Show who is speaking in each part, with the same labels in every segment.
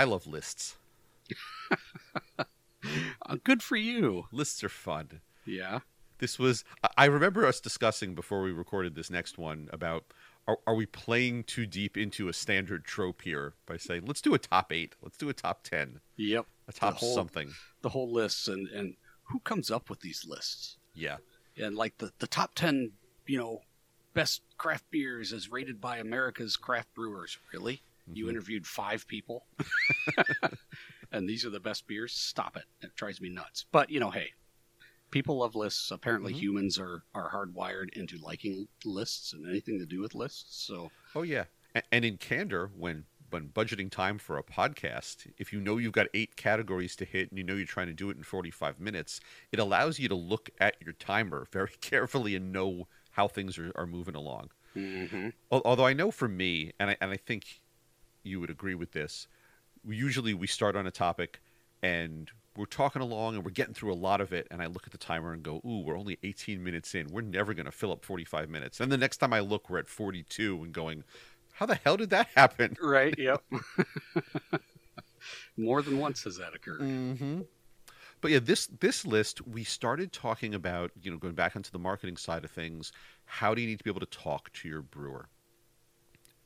Speaker 1: I love lists.
Speaker 2: Uh, good for you.
Speaker 1: Lists are fun.
Speaker 2: Yeah.
Speaker 1: This was I- remember us discussing before we recorded this next one about are, are we playing too deep into a standard trope here by saying let's do a top eight, let's do a top ten,
Speaker 2: Yep.
Speaker 1: a top
Speaker 2: whole-
Speaker 1: something.
Speaker 2: The whole lists and and who comes up with these lists?
Speaker 1: Yeah.
Speaker 2: And like the the top ten, you know, best craft beers as rated by America's craft brewers. Really? You
Speaker 1: Mhm.
Speaker 2: interviewed five people, and these are the best beers. Stop it! It drives me nuts. But you know, hey, people love lists. Apparently,
Speaker 1: Mhm.
Speaker 2: humans are are hardwired into liking lists and anything to do with lists. So
Speaker 1: Oh yeah. A- And in candor, when when budgeting time for a podcast, if you know you've got eight categories to hit and you know you're trying to do it in 45 minutes, it allows you to look at your timer very carefully and know how things are, are moving along.
Speaker 2: mm-hmm.
Speaker 1: Although I know for me, and I, and I think you would agree with this, usually we start on a topic and we're talking along and we're getting through a lot of it. And I look at the timer and go, ooh, we're only 18 minutes in. We're never going to fill up 45 minutes. And the next time I look, we're at 42 and going, how the hell did that happen?
Speaker 2: right. Yep. More than once has that occurred.
Speaker 1: Mm-hmm. But yeah, this this list we started talking about, you know, going back onto the marketing side of things. How do you need to be able to talk to your brewer?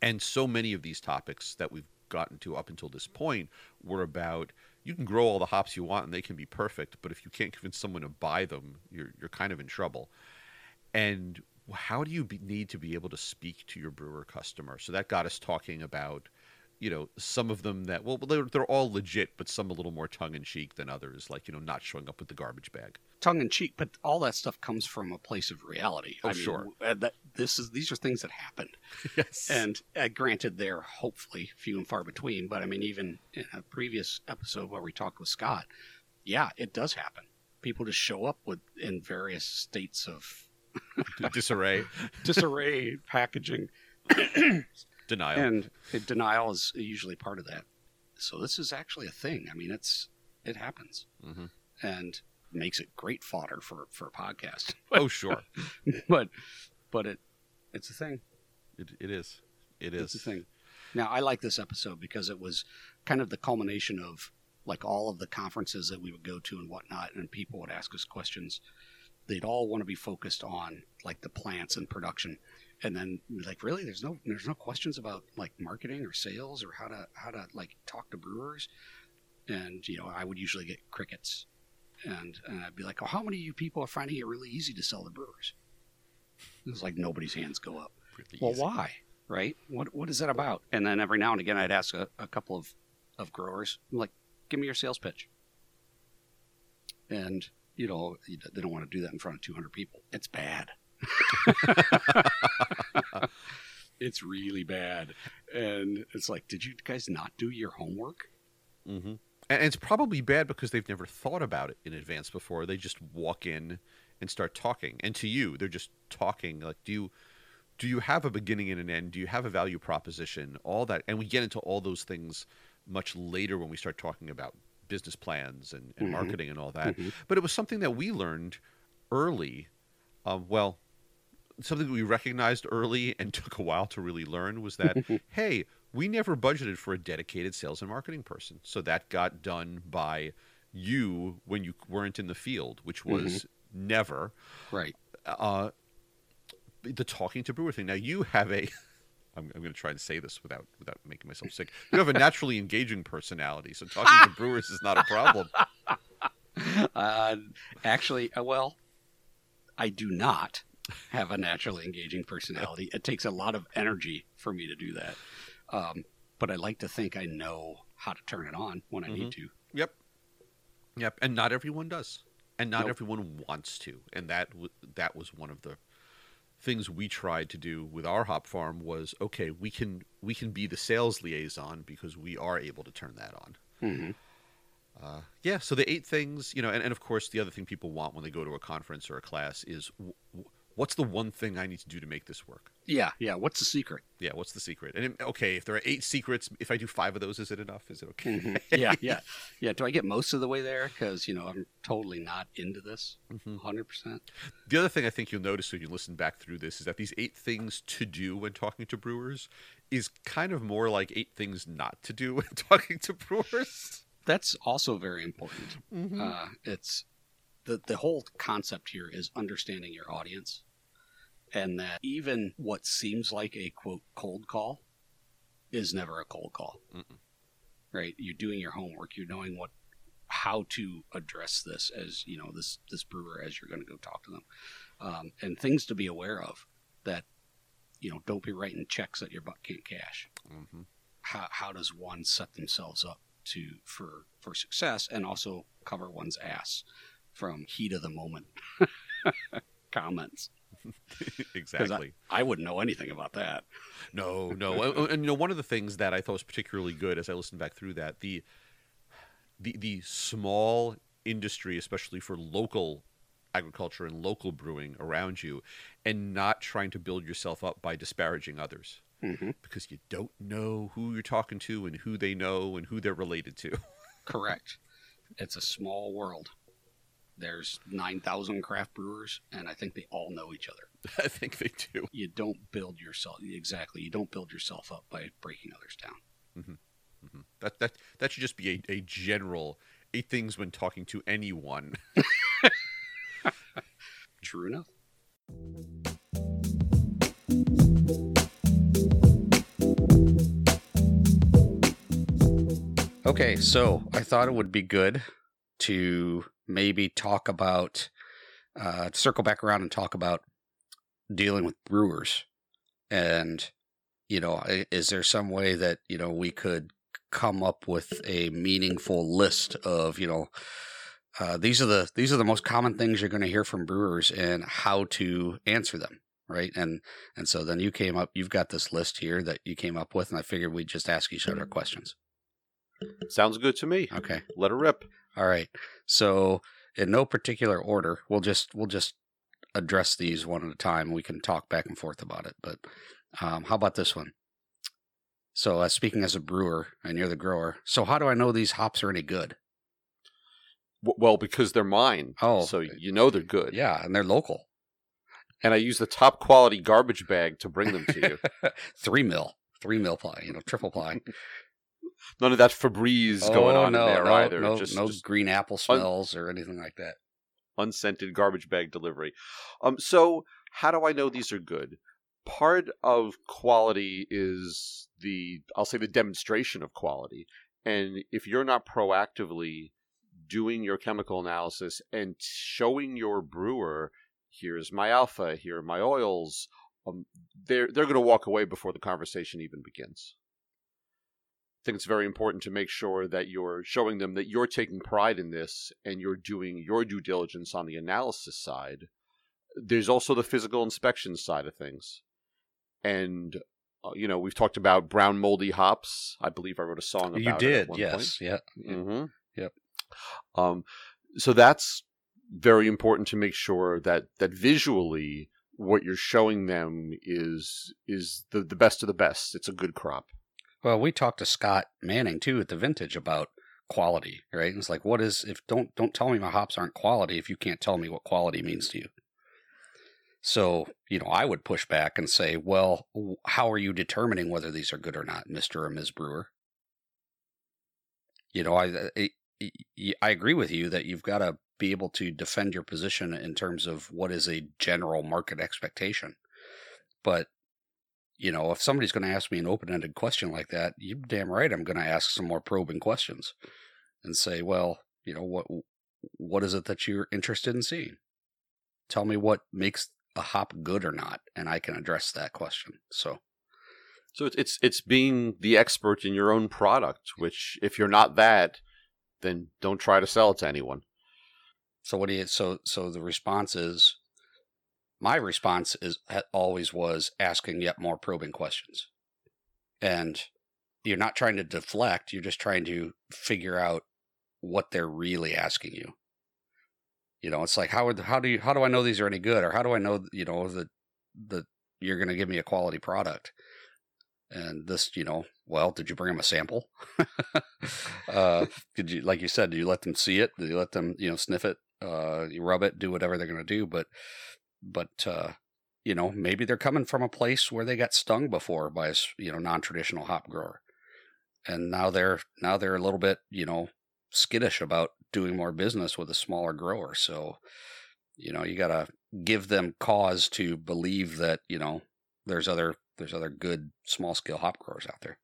Speaker 1: And so many of these topics that we've gotten to up until this point were about you can grow all the hops you want and they can be perfect, but if you can't convince someone to buy them, you're you're kind of in trouble. And how do you be, need to be able to speak to your brewer customer? So that got us talking about you know some of them that well they're, they're all legit but some a little more tongue-in-cheek than others like you know not showing up with the garbage bag
Speaker 2: tongue in cheek, but all that stuff comes from a place of reality.
Speaker 1: Oh,
Speaker 2: I mean,
Speaker 1: sure.
Speaker 2: uh, That this is these are things that happened,
Speaker 1: yes
Speaker 2: and uh, granted, they're hopefully few and far between. But I mean, even in a previous episode where we talked with Scott, yeah, it does happen. People just show up with in various states of
Speaker 1: disarray
Speaker 2: disarray, packaging,
Speaker 1: denial
Speaker 2: and denial is usually part of that. So this is actually a thing. I mean, it's it happens,
Speaker 1: Mhm.
Speaker 2: and makes it great fodder for for a podcast.
Speaker 1: oh sure
Speaker 2: but but it it's a thing.
Speaker 1: it, it is it
Speaker 2: It's a thing. Now I like this episode because it was kind of the culmination of like all of the conferences that we would go to and whatnot, and people would ask us questions. They'd all want to be focused on like the plants and production, and then like really, there's no there's no questions about like marketing or sales or how to how to like talk to brewers. And you know, I would usually get crickets, and, and I'd be like, "Oh, how many of you people are finding it really easy to sell to brewers?" it's like nobody's hands go up.
Speaker 1: Really
Speaker 2: Well,
Speaker 1: easy.
Speaker 2: why? Right? What What is that about? And then every now and again, I'd ask a, a couple of, of growers, I'm like, give me your sales pitch. And, you know, they don't want to do that in front of 200 people. It's bad. It's really bad. And it's like, did you guys not do your homework?
Speaker 1: hmm And it's probably bad because they've never thought about it in advance before. They just walk in and start talking. And to you, they're just talking. Like, do you do you have a beginning and an end? Do you have a value proposition? All that, and we get into all those things much later when we start talking about business plans and, and
Speaker 2: Mhm.
Speaker 1: marketing and all that.
Speaker 2: Mhm.
Speaker 1: But it was something that we learned early. Um, well, something that we recognized early and took a while to really learn was that hey, we never budgeted for a dedicated sales and marketing person. So that got done by you when you weren't in the field, which was never
Speaker 2: Right.
Speaker 1: uh, the talking to brewer thing. Now you have a. I'm, I'm going to try and say this without without making myself sick. You have a naturally engaging personality, so talking to brewers is not a problem.
Speaker 2: Uh, actually, uh, well, I do not have a naturally engaging personality. It takes a lot of energy for me to do that. Um, but I like to think I know how to turn it on when I need to.
Speaker 1: Yep, yep, and not everyone does, and not
Speaker 2: Nope.
Speaker 1: everyone wants to, and that w- that was one of the things we tried to do with our hop farm was okay we can we can be the sales liaison because we are able to turn that on
Speaker 2: hmm
Speaker 1: Uh, yeah, so the eight things, you know, and, and of course, the other thing people want when they go to a conference or a class is w- w- what's the one thing I need to do to make this work?
Speaker 2: Yeah, yeah. What's the secret?
Speaker 1: Yeah, what's the secret? And okay, if there are eight secrets, if I do five of those, is it enough? Is it okay?
Speaker 2: Mhm. yeah, yeah, yeah. Do I get most of the way there? Because you know I'm totally not into this,
Speaker 1: Mhm.
Speaker 2: hundred percent.
Speaker 1: The other thing I think you'll notice when you listen back through this is that these eight things to do when talking to brewers
Speaker 3: is kind of more like eight things not to do when talking to brewers.
Speaker 2: That's also very important.
Speaker 3: Mm-hmm.
Speaker 2: Uh, it's the the whole concept here is understanding your audience, and that even what seems like a quote cold call is never a cold call.
Speaker 3: Mm-mm.
Speaker 2: Right? You're doing your homework. You're knowing what how to address this as you know this this brewer as you're going to go talk to them, um, and things to be aware of that you know don't be writing checks that your butt can't cash.
Speaker 3: Mm-hmm.
Speaker 2: How how does one set themselves up to for for success and also cover one's ass from heat of the moment comments.
Speaker 3: exactly.
Speaker 2: I wouldn't know anything about that.
Speaker 3: No, no, and, and, you know one of the things that I thought was particularly good as I listened back through that the the the small industry, especially for local agriculture and local brewing around you, and not trying to build yourself up by disparaging others
Speaker 2: Mm-hmm.
Speaker 3: because you don't know who you're talking to and who they know and who they're related to.
Speaker 2: Correct. It's a small world. There's 9,000 craft brewers, and I think they all know each other.
Speaker 3: I think they do.
Speaker 2: You don't build yourself, exactly, you don't build yourself up by breaking others down.
Speaker 3: hmm That that that should just be a, a general eight things when talking to anyone.
Speaker 2: True enough. Okay, so I thought it would be good to maybe talk about, uh, circle back around and talk about dealing with brewers. And, you know, is there some way that, you know, we could come up with a meaningful list of, you know, uh, these are the these are the most common things you're going to hear from brewers and how to answer them right and and so then you came up you've got this list here that you came up with and i figured we'd just ask each other questions
Speaker 1: Sounds good to me.
Speaker 2: okay
Speaker 1: Let her rip.
Speaker 2: all right so in no particular order we'll just we'll just address these one at a time we can talk back and forth about it but um, how about this one so uh, speaking as a brewer and you're the grower so how do i know these hops are any good
Speaker 1: Well, because they're mine.
Speaker 2: Oh.
Speaker 1: so you know they're good.
Speaker 2: yeah and they're local
Speaker 1: And I use the top quality garbage bag to bring them to you.
Speaker 2: three mil three mil ply you know triple ply
Speaker 1: None of that Febreze going on
Speaker 2: Oh, no,
Speaker 1: in there
Speaker 2: no,
Speaker 1: either.
Speaker 2: No,
Speaker 1: just,
Speaker 2: no
Speaker 1: just
Speaker 2: green apple smells or anything like that.
Speaker 1: unscented garbage bag delivery. Um, so how do I know these are good? Part of quality is the I'll say the demonstration of quality, and if you're not proactively doing your chemical analysis and showing your brewer, here's my alpha, here are my oils, um, they're they're going to walk away before the conversation even begins. I think it's very important to make sure that you're showing them that you're taking pride in this and you're doing your due diligence on the analysis side. There's also the physical inspection side of things. And, uh, you know, we've talked about brown moldy hops. I believe I wrote a song about
Speaker 2: You did, yes, yeah.
Speaker 1: point. hmm
Speaker 2: Yep.
Speaker 1: Um, so that's very important to make sure that, that visually what you're showing them is is the, the best of the best. It's a good crop.
Speaker 2: Well, we talked to Scott Manning too at the Vintage about quality, right? It's like, what is if don't don't tell me my hops aren't quality if you can't tell me what quality means to you. So you know, I would push back and say, well, how are you determining whether these are good or not, Mister or Ms. Brewer? You know, I, uh, I I agree with you that you've got to be able to defend your position in terms of what is a general market expectation. But you know, if somebody's going to ask me an open-ended question like that, you're damn right I'm going to ask some more probing questions and say, well, you know, what what is it that you're interested in seeing? Tell me what makes a hop good or not, and I can address that question. So,
Speaker 1: So it's it's it's being the expert in your own product, which if you're not that, then don't try to sell it to anyone.
Speaker 2: so what do you? So, so the response is, my response is always was asking yet more probing questions, and you're not trying to deflect. You're just trying to figure out what they're really asking you. You know, it's like how would how do you how do I know these are any good, or how do I know you know that that you're going to give me a quality product? And this, you know, well, did you bring them a sample? uh, did you, like you said, do you let them see it? Did you let them, you know, sniff it? Uh, you rub it, do whatever they're going to do, but but uh, you know, maybe they're coming from a place where they got stung before by a you know non-traditional hop grower, and now they're now they're a little bit you know skittish about doing more business with a smaller grower. So, you know, you got to give them cause to believe that you know there's other there's other good small scale hop growers out there.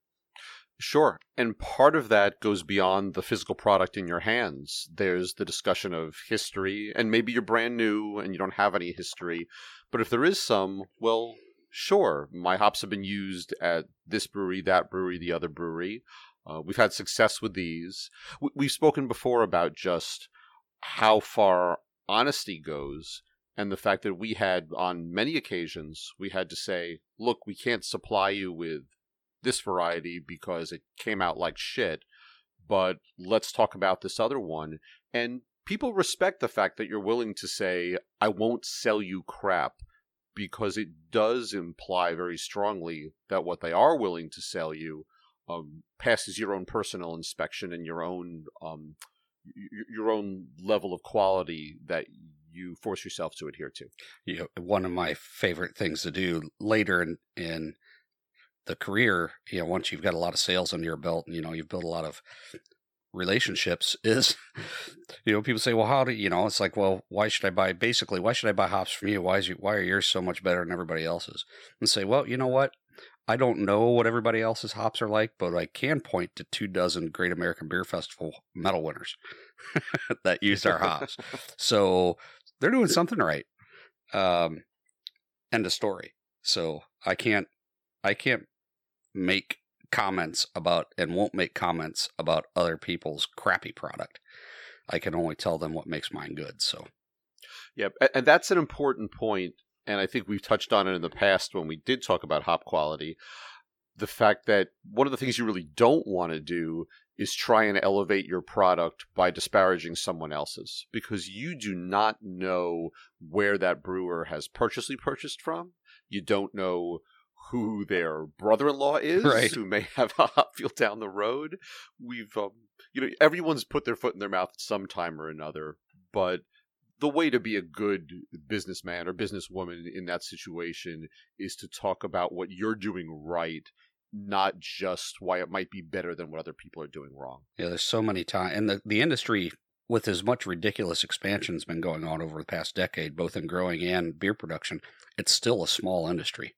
Speaker 1: Sure. And part of that goes beyond the physical product in your hands. There's the discussion of history, and maybe you're brand new and you don't have any history. But if there is some, well, sure, my hops have been used at this brewery, that brewery, the other brewery. Uh, we've had success with these. We've spoken before about just how far honesty goes and the fact that we had, on many occasions, we had to say, look, we can't supply you with this variety because it came out like shit, but let's talk about this other one. And people respect the fact that you're willing to say, I won't sell you crap because it does imply very strongly that what they are willing to sell you um, passes your own personal inspection and your own um, your own level of quality that you force yourself to adhere to.
Speaker 2: Know, one of my favorite things to do later in, in the career, you know, once you've got a lot of sales under your belt, and, you know, you've built a lot of relationships is, you know, people say, well, how do you know? It's like, well, why should I buy? Basically, why should I buy hops from you? Why is you? Why are yours so much better than everybody else's? And say, well, you know what? I don't know what everybody else's hops are like, but I can point to two dozen Great American Beer Festival medal winners that used our hops. so they're doing something right. Um, end of story. So I can't, I can't make comments about and won't make comments about other people's crappy product. I can only tell them what makes mine good. So,
Speaker 1: yeah, and that's an important point, and I think we've touched on it in the past when we did talk about hop quality. The fact that one of the things you really don't want to do is try and elevate your product by disparaging someone else's because you do not know where that brewer has purchasely purchased from. You don't know who their brother-in-law is,
Speaker 2: right.
Speaker 1: who may have a hot field down the road. We've, um, you know, everyone's put their foot in their mouth at some time or another, but the way to be a good businessman or businesswoman in that situation is to talk about what you're doing right, not just why it might be better than what other people are doing wrong.
Speaker 2: Yeah, there's so many times, and the the industry with as much ridiculous expansion has been going on over the past decade, both in growing and beer production, it's still a small industry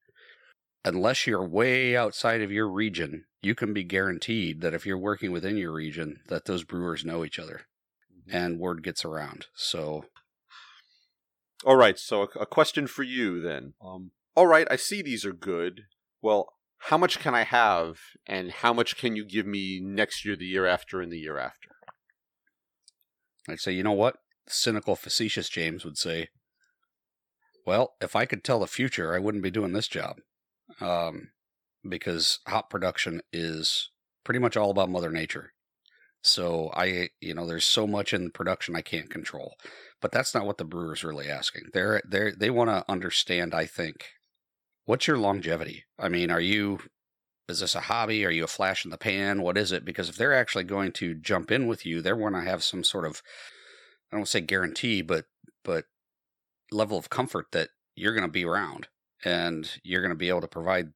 Speaker 2: unless you're way outside of your region, you can be guaranteed that if you're working within your region, that those brewers know each other, mm-hmm. and word gets around. So,
Speaker 1: all right. So a, question for you then. Um, all right, I see these are good. Well, how much can I have, and how much can you give me next year, the year after, and the year after?
Speaker 2: I'd say, you know what? Cynical, facetious James would say, well, if I could tell the future, I wouldn't be doing this job um, because hop production is pretty much all about Mother Nature. So I, you know, there's so much in production I can't control, but that's not what the brewer's really asking. They're they they want to understand. I think, what's your longevity? I mean, are you is this a hobby? Are you a flash in the pan? What is it? Because if they're actually going to jump in with you, they want to have some sort of I don't say guarantee, but but level of comfort that you're going to be around and you're going to be able to provide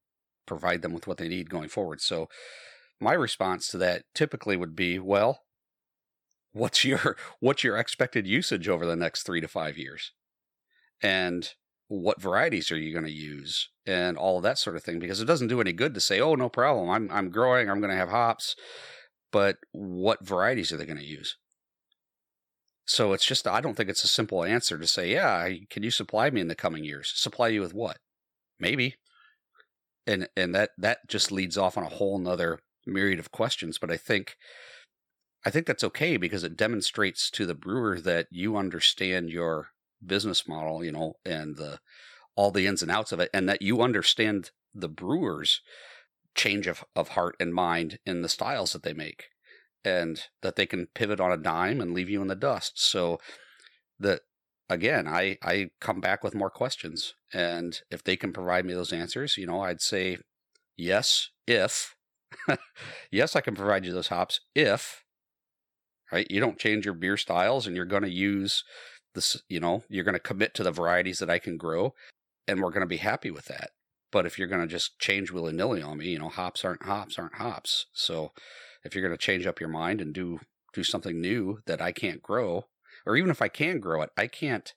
Speaker 2: provide them with what they need going forward. So my response to that typically would be, well, what's your what's your expected usage over the next 3 to 5 years? And what varieties are you going to use and all of that sort of thing because it doesn't do any good to say, "Oh, no problem. I'm I'm growing, I'm going to have hops." But what varieties are they going to use? So it's just I don't think it's a simple answer to say, "Yeah, can you supply me in the coming years?" Supply you with what? Maybe. And and that that just leads off on a whole nother myriad of questions but i think i think that's okay because it demonstrates to the brewer that you understand your business model you know and the all the ins and outs of it and that you understand the brewer's change of, of heart and mind in the styles that they make and that they can pivot on a dime and leave you in the dust. So the again, I, I come back with more questions. And if they can provide me those answers, you know, I'd say yes, if, yes, I can provide you those hops if, right, you don't change your beer styles and you're going to use this, you know, you're going to commit to the varieties that I can grow. and we're going to be happy with that. But if you're going to just change willy nilly on me, you know, hops aren't hops aren't hops. So if you're going to change up your mind and do do something new that I can't grow, or even if I can grow it, I can't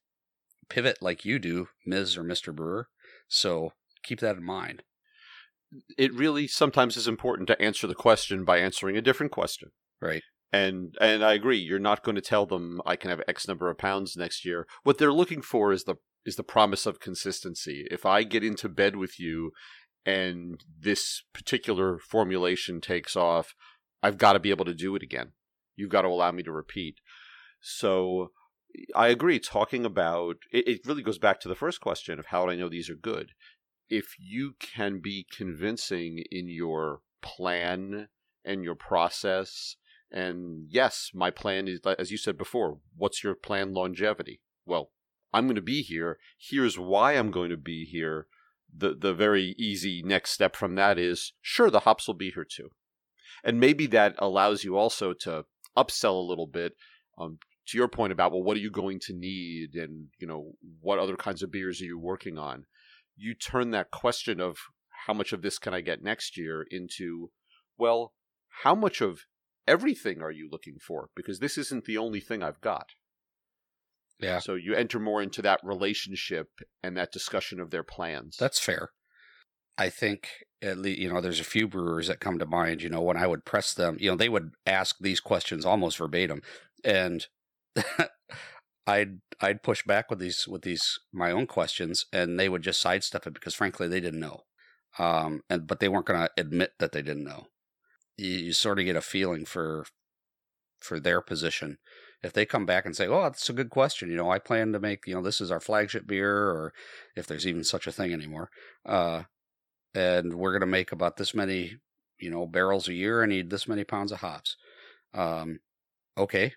Speaker 2: pivot like you do, Ms. or Mr. Brewer. So keep that in mind.
Speaker 1: It really sometimes is important to answer the question by answering a different question.
Speaker 2: Right.
Speaker 1: And and I agree, you're not going to tell them I can have X number of pounds next year. What they're looking for is the is the promise of consistency. If I get into bed with you and this particular formulation takes off, I've got to be able to do it again. You've got to allow me to repeat. So I agree. Talking about it, it really goes back to the first question of how do I know these are good? If you can be convincing in your plan and your process, and yes, my plan is, as you said before, what's your plan longevity? Well, I'm going to be here. Here's why I'm going to be here. The the very easy next step from that is sure the hops will be here too, and maybe that allows you also to upsell a little bit. Um, to your point about well, what are you going to need, and you know what other kinds of beers are you working on? You turn that question of how much of this can I get next year into well, how much of everything are you looking for? Because this isn't the only thing I've got.
Speaker 2: Yeah.
Speaker 1: So you enter more into that relationship and that discussion of their plans.
Speaker 2: That's fair. I think at least you know there's a few brewers that come to mind. You know when I would press them, you know they would ask these questions almost verbatim, and I'd I'd push back with these with these my own questions, and they would just sidestep it because frankly they didn't know, um, and but they weren't going to admit that they didn't know. You, you sort of get a feeling for for their position, if they come back and say, "Oh, that's a good question," you know, I plan to make, you know, this is our flagship beer, or if there's even such a thing anymore, uh, and we're going to make about this many, you know, barrels a year. I need this many pounds of hops. Um, okay,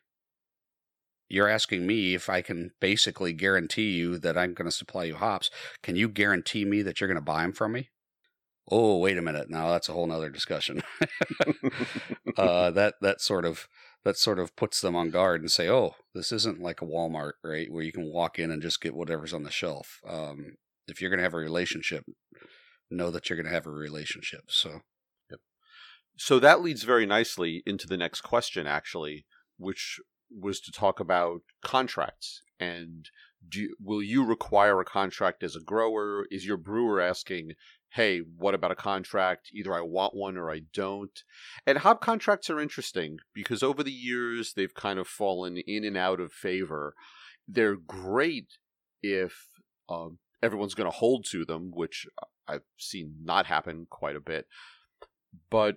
Speaker 2: you're asking me if I can basically guarantee you that I'm going to supply you hops. Can you guarantee me that you're going to buy them from me? Oh, wait a minute. Now that's a whole nother discussion. uh, that that sort of that sort of puts them on guard and say, "Oh, this isn't like a Walmart, right, where you can walk in and just get whatever's on the shelf." Um, if you're going to have a relationship, know that you're going to have a relationship. So,
Speaker 1: yep. So that leads very nicely into the next question, actually, which was to talk about contracts and do will you require a contract as a grower? Is your brewer asking, hey, what about a contract? Either I want one or I don't. And hop contracts are interesting because over the years they've kind of fallen in and out of favor. They're great if um, everyone's going to hold to them, which I've seen not happen quite a bit. But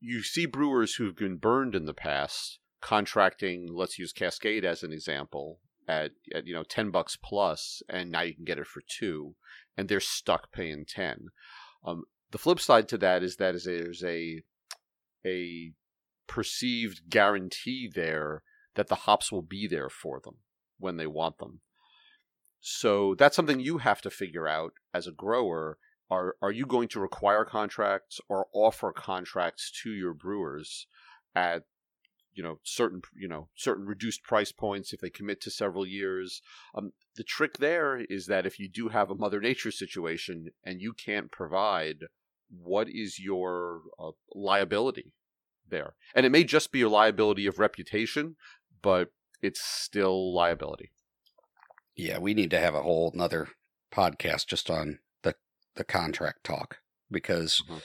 Speaker 1: you see brewers who've been burned in the past contracting. Let's use Cascade as an example at, at you know ten bucks plus, and now you can get it for two and they're stuck paying 10 um, the flip side to that is that is there's a a perceived guarantee there that the hops will be there for them when they want them so that's something you have to figure out as a grower are are you going to require contracts or offer contracts to your brewers at you know certain you know certain reduced price points if they commit to several years. Um, the trick there is that if you do have a mother nature situation and you can't provide what is your uh, liability there? And it may just be your liability of reputation but it's still liability.
Speaker 2: Yeah we need to have a whole another podcast just on the the contract talk because mm-hmm.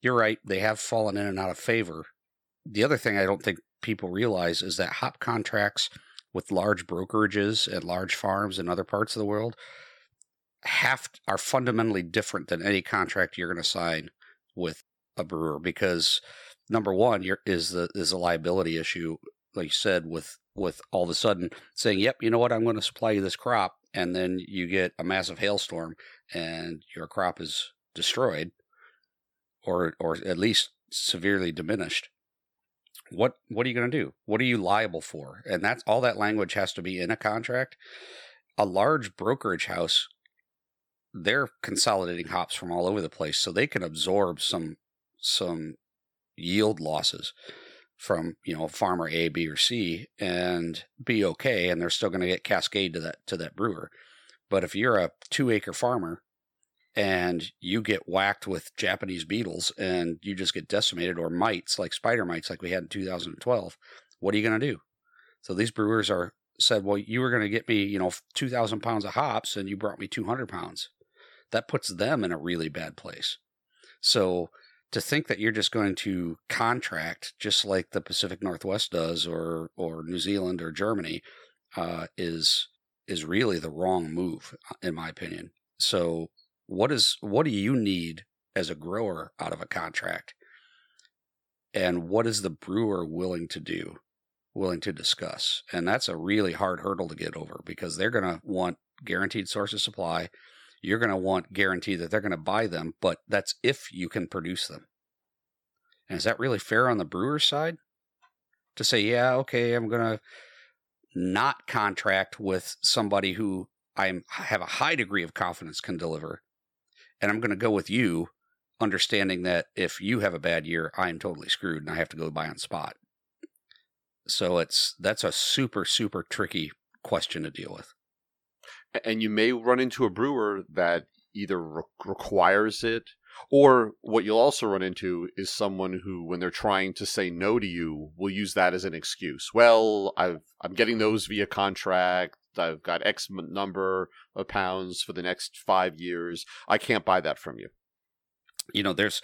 Speaker 2: you're right they have fallen in and out of favor the other thing I don't think people realize is that hop contracts with large brokerages and large farms in other parts of the world have are fundamentally different than any contract you're going to sign with a brewer because number one is the is a liability issue like you said with with all of a sudden saying yep you know what? I'm going to supply you this crop and then you get a massive hailstorm and your crop is destroyed or or at least severely diminished what what are you going to do? What are you liable for? And that's all that language has to be in a contract. A large brokerage house, they're consolidating hops from all over the place, so they can absorb some some yield losses from you know farmer A, B, or C and be okay, and they're still going to get cascade to that to that brewer. But if you're a two acre farmer and you get whacked with Japanese beetles and you just get decimated or mites like spider mites like we had in 2012, what are you going to do? So these brewers are said, well, you were going to get me, you know, 2,000 pounds of hops and you brought me 200 pounds. That puts them in a really bad place. So to think that you're just going to contract just like the Pacific Northwest does or, or New Zealand or Germany uh, is is really the wrong move, in my opinion. So what is what do you need as a grower out of a contract? And what is the brewer willing to do? willing to discuss. And that's a really hard hurdle to get over because they're going to want guaranteed source of supply. You're going to want guarantee that they're going to buy them, but that's if you can produce them. And is that really fair on the brewer's side? To say, yeah, okay, I'm going to not contract with somebody who I have a high degree of confidence can deliver, and I'm going to go with you, understanding that if you have a bad year, I am totally screwed and I have to go buy on spot. So it's that's a super super tricky question to deal with.
Speaker 1: And you may run into a brewer that either re- requires it or what you'll also run into is someone who when they're trying to say no to you will use that as an excuse. Well, I've I'm getting those via contract. I've got X number of pounds for the next 5 years. I can't buy that from you.
Speaker 2: You know, there's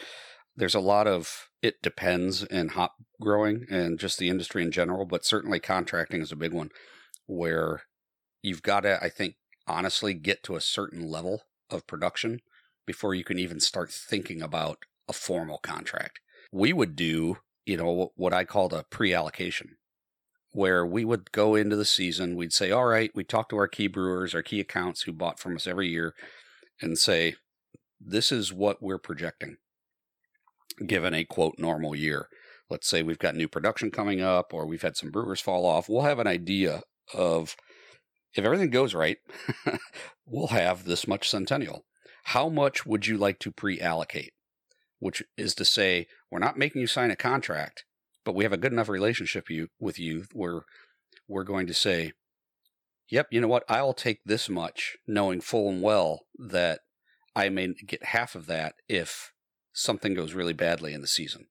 Speaker 2: there's a lot of it depends in hop growing and just the industry in general, but certainly contracting is a big one where you've got to, I think, honestly get to a certain level of production before you can even start thinking about a formal contract. We would do, you know, what I called a pre allocation, where we would go into the season, we'd say, all right, we talk to our key brewers, our key accounts who bought from us every year, and say, this is what we're projecting given a quote normal year. Let's say we've got new production coming up or we've had some brewers fall off. We'll have an idea of if everything goes right, we'll have this much centennial. How much would you like to pre allocate? Which is to say, we're not making you sign a contract, but we have a good enough relationship you, with you where we're going to say, yep, you know what? I'll take this much, knowing full and well that I may get half of that if something goes really badly in the season.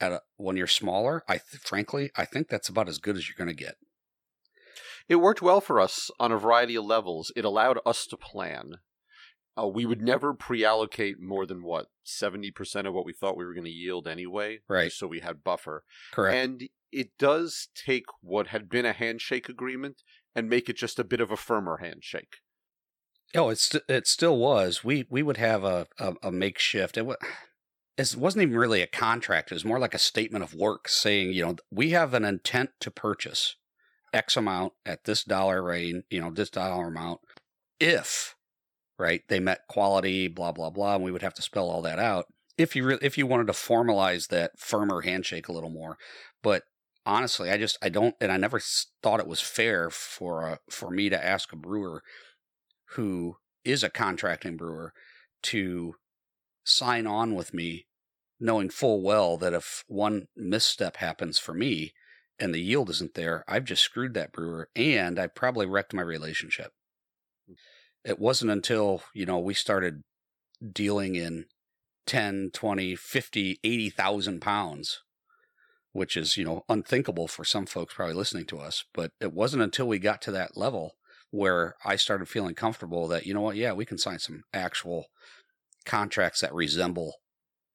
Speaker 2: At a, when you're smaller, I th- frankly I think that's about as good as you're going to get.
Speaker 1: It worked well for us on a variety of levels. It allowed us to plan. Uh, we would never pre-allocate more than what seventy percent of what we thought we were going to yield anyway,
Speaker 2: right?
Speaker 1: So we had buffer.
Speaker 2: Correct.
Speaker 1: And it does take what had been a handshake agreement and make it just a bit of a firmer handshake.
Speaker 2: Oh, it st- it still was. We we would have a a, a makeshift. It, was, it wasn't even really a contract. It was more like a statement of work saying, you know, we have an intent to purchase X amount at this dollar rate, you know, this dollar amount, if right they met quality, blah blah blah, and we would have to spell all that out. If you re- if you wanted to formalize that firmer handshake a little more, but honestly, I just I don't, and I never thought it was fair for a, for me to ask a brewer who is a contracting brewer to sign on with me, knowing full well that if one misstep happens for me and the yield isn't there, I've just screwed that brewer and I probably wrecked my relationship. It wasn't until, you know, we started dealing in 10, 20, 50, 80,000 pounds, which is, you know, unthinkable for some folks probably listening to us. But it wasn't until we got to that level where I started feeling comfortable that, you know what, yeah, we can sign some actual contracts that resemble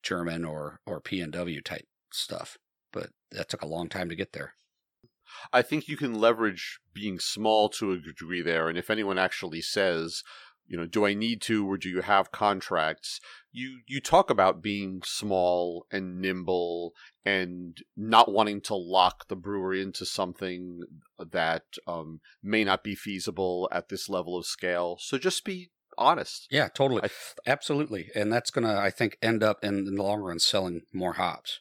Speaker 2: German or, or P&W type stuff. But that took a long time to get there.
Speaker 1: I think you can leverage being small to a degree there. And if anyone actually says, you know, do I need to or do you have contracts? You you talk about being small and nimble and not wanting to lock the brewery into something that um, may not be feasible at this level of scale. So just be honest.
Speaker 2: Yeah, totally. I, Absolutely. And that's going to, I think, end up in, in the long run selling more hops.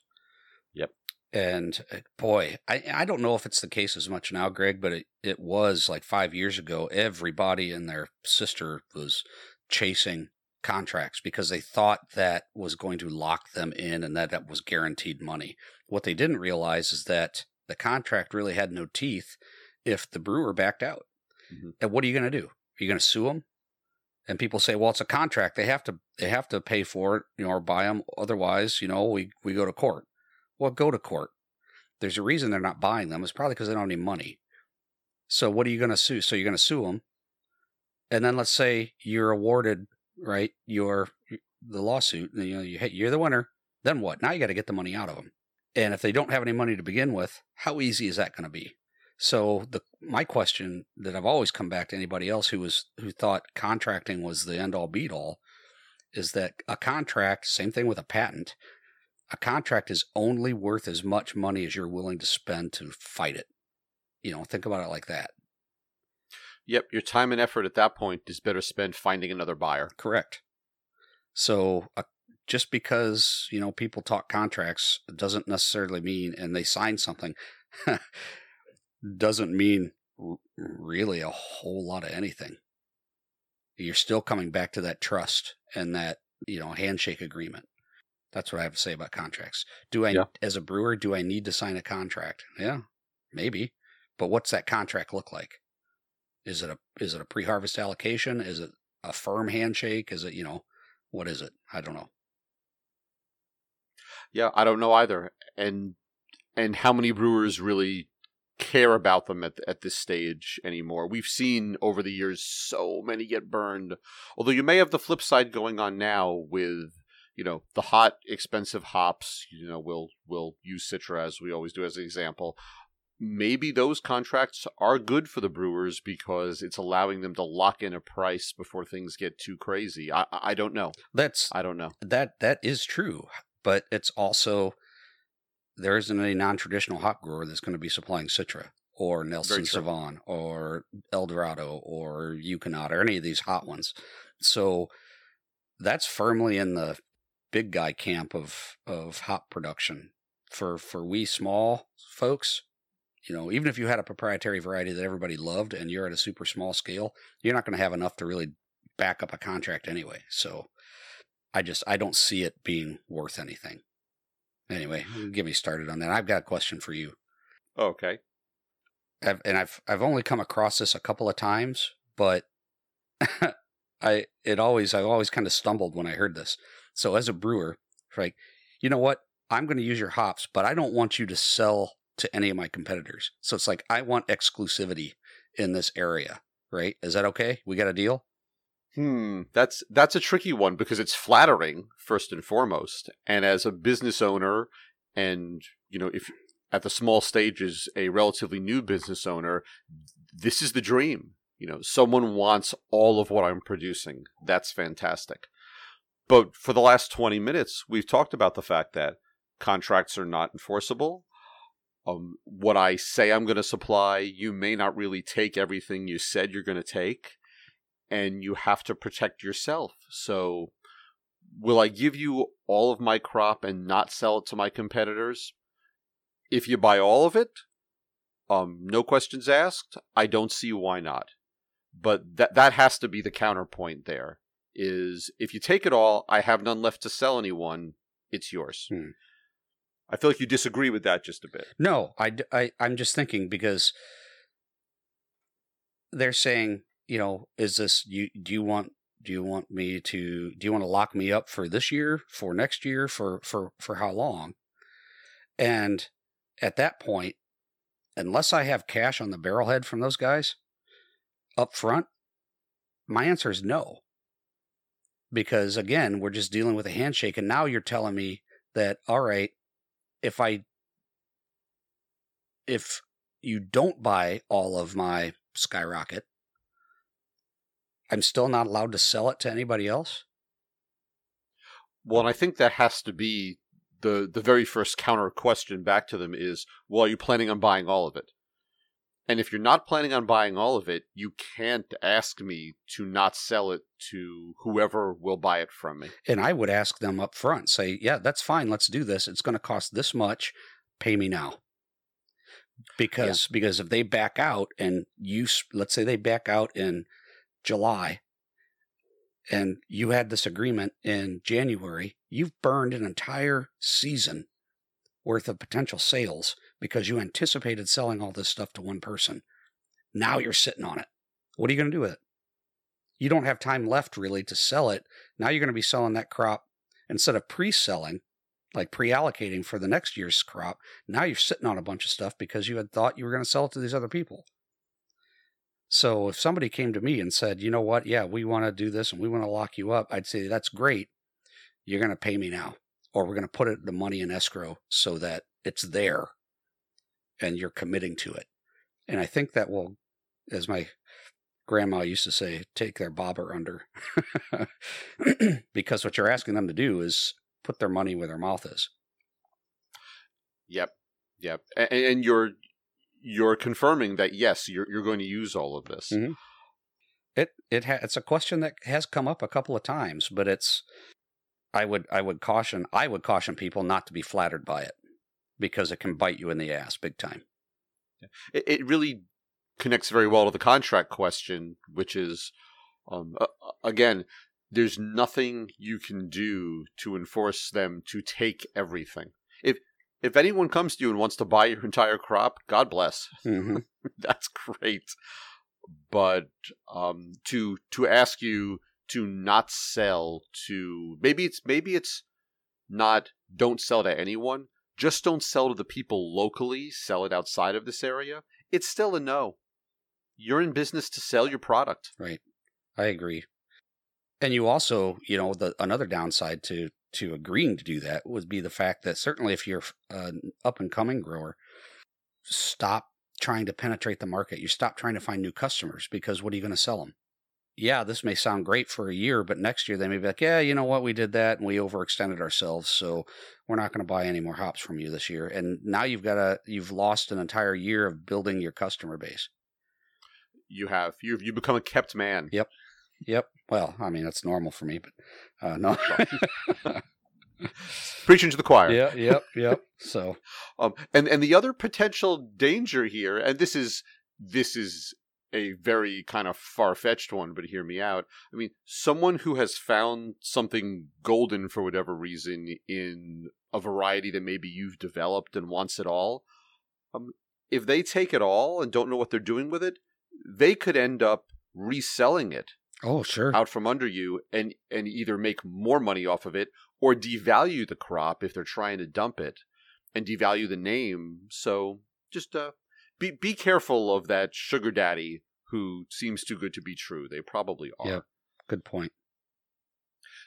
Speaker 2: And uh, boy, I, I don't know if it's the case as much now, Greg, but it, it was like five years ago. Everybody and their sister was chasing contracts because they thought that was going to lock them in and that that was guaranteed money. What they didn't realize is that the contract really had no teeth if the brewer backed out. Mm-hmm. And what are you going to do? Are you going to sue them? And people say, well, it's a contract. They have to they have to pay for it, you know, or buy them. Otherwise, you know, we we go to court. Well, go to court. There's a reason they're not buying them. It's probably because they don't have any money. So what are you going to sue? So you're going to sue them, and then let's say you're awarded right your the lawsuit. You know, you you're the winner. Then what? Now you got to get the money out of them. And if they don't have any money to begin with, how easy is that going to be? So the my question that I've always come back to anybody else who was who thought contracting was the end all beat all is that a contract, same thing with a patent, a contract is only worth as much money as you're willing to spend to fight it. You know, think about it like that.
Speaker 1: Yep, your time and effort at that point is better spent finding another buyer.
Speaker 2: Correct. So uh, just because you know people talk contracts doesn't necessarily mean, and they sign something, doesn't mean r- really a whole lot of anything. You're still coming back to that trust and that you know handshake agreement. That's what I have to say about contracts. Do I,
Speaker 1: Yeah.
Speaker 2: as a brewer, do I need to sign a contract? Yeah, maybe. But what's that contract look like? Is it a is it a pre-harvest allocation? Is it a firm handshake? Is it you know what is it? I don't know.
Speaker 1: Yeah, I don't know either. And and how many brewers really care about them at at this stage anymore? We've seen over the years so many get burned. Although you may have the flip side going on now with you know the hot expensive hops. You know, we'll we'll use Citra as we always do as an example. Maybe those contracts are good for the brewers because it's allowing them to lock in a price before things get too crazy. I I don't know.
Speaker 2: That's
Speaker 1: I don't know.
Speaker 2: that that is true, but it's also there isn't any non-traditional hop grower that's going to be supplying Citra or Nelson
Speaker 1: true.
Speaker 2: Sauvin or El Dorado or Ekuanot or any of these hot ones. So that's firmly in the big guy camp of of hop production. For for we small folks, you know, even if you had a proprietary variety that everybody loved and you're at a super small scale, you're not going to have enough to really back up a contract anyway. So I just I don't see it being worth anything. Anyway, mm-hmm. get me started on that. I've got a question for you.
Speaker 1: Okay.
Speaker 2: I've, and I've I've only come across this a couple of times, but I it always I always kind of stumbled when I heard this. So as a brewer, like, you know what? I'm going to use your hops, but I don't want you to sell to any of my competitors. So it's like I want exclusivity in this area, right? Is that okay? We got a deal?
Speaker 1: Hmm, that's that's a tricky one because it's flattering first and foremost. And as a business owner and, you know, if at the small stages a relatively new business owner, this is the dream. You know, someone wants all of what I'm producing. That's fantastic. But for the last 20 minutes, we've talked about the fact that contracts are not enforceable. Um, what I say I'm going to supply, you may not really take everything you said you're going to take and you have to protect yourself. So, will I give you all of my crop and not sell it to my competitors? If you buy all of it, um, no questions asked. I don't see why not. But that that has to be the counterpoint. There is if you take it all, I have none left to sell anyone. It's yours.
Speaker 2: Hmm.
Speaker 1: I feel like you disagree with that just a bit.
Speaker 2: No, I, I, I'm just thinking because they're saying, you know, is this you? Do you want? Do you want me to? Do you want to lock me up for this year, for next year, for for for how long? And at that point, unless I have cash on the barrelhead from those guys up front, my answer is no. Because again, we're just dealing with a handshake, and now you're telling me that all right, if I if you don't buy all of my skyrocket, I'm still not allowed to sell it to anybody else.
Speaker 1: Well, and I think that has to be the the very first counter question back to them is, well, are you planning on buying all of it? And if you're not planning on buying all of it, you can't ask me to not sell it to whoever will buy it from me.
Speaker 2: And I would ask them up front, say, yeah, that's fine. Let's do this. It's going to cost this much. Pay me now. Because because if they back out and you let's say they back out in July and you had this agreement in January, you've burned an entire season worth of potential sales because you anticipated selling all this stuff to one person. Now you're sitting on it. What are you going to do with it? you don't have time left really to sell it. Now you're going to be selling that crop instead of pre-selling, like pre-allocating for the next year's crop. Now you're sitting on a bunch of stuff because you had thought you were going to sell it to these other people. So if somebody came to me and said, "You know what? Yeah, we want to do this and we want to lock you up," I'd say that's great. You're going to pay me now, or we're going to put it the money in escrow so that it's there, and you're committing to it. And I think that will, as my grandma used to say, take their bobber under. because what you're asking them to do is put their money where their mouth is.
Speaker 1: Yep. Yep. And, and you're you're confirming that yes, you're you're going to use all of this.
Speaker 2: Mm-hmm. It it ha- it's a question that has come up a couple of times, but it's I would I would caution I would caution people not to be flattered by it because it can bite you in the ass big time.
Speaker 1: It, it really connects very well to the contract question, which is, um, uh, again, there's nothing you can do to enforce them to take everything. If if anyone comes to you and wants to buy your entire crop, God bless.
Speaker 2: Mm-hmm.
Speaker 1: That's great. But um, to to ask you to not sell to maybe it's maybe it's not don't sell to anyone. Just don't sell to the people locally. Sell it outside of this area. It's still a no you're in business to sell your product.
Speaker 2: Right. I agree. And you also, you know, the another downside to to agreeing to do that would be the fact that certainly if you're an up and coming grower, stop trying to penetrate the market. You stop trying to find new customers because what are you going to sell them? Yeah, this may sound great for a year, but next year they may be like, yeah, you know what, we did that and we overextended ourselves, so we're not going to buy any more hops from you this year. And now you've got a you've lost an entire year of building your customer base
Speaker 1: you have you've you become a kept man.
Speaker 2: Yep. Yep. Well, I mean that's normal for me, but uh, no.
Speaker 1: Preaching to the choir.
Speaker 2: Yeah. Yep. Yep. So,
Speaker 1: um, and and the other potential danger here, and this is this is a very kind of far fetched one, but hear me out. I mean, someone who has found something golden for whatever reason in a variety that maybe you've developed and wants it all. Um, if they take it all and don't know what they're doing with it, they could end up reselling it
Speaker 2: oh sure
Speaker 1: out from under you and and either make more money off of it or devalue the crop if they're trying to dump it and devalue the name so just uh be be careful of that sugar daddy who seems too good to be true they probably are
Speaker 2: yeah good point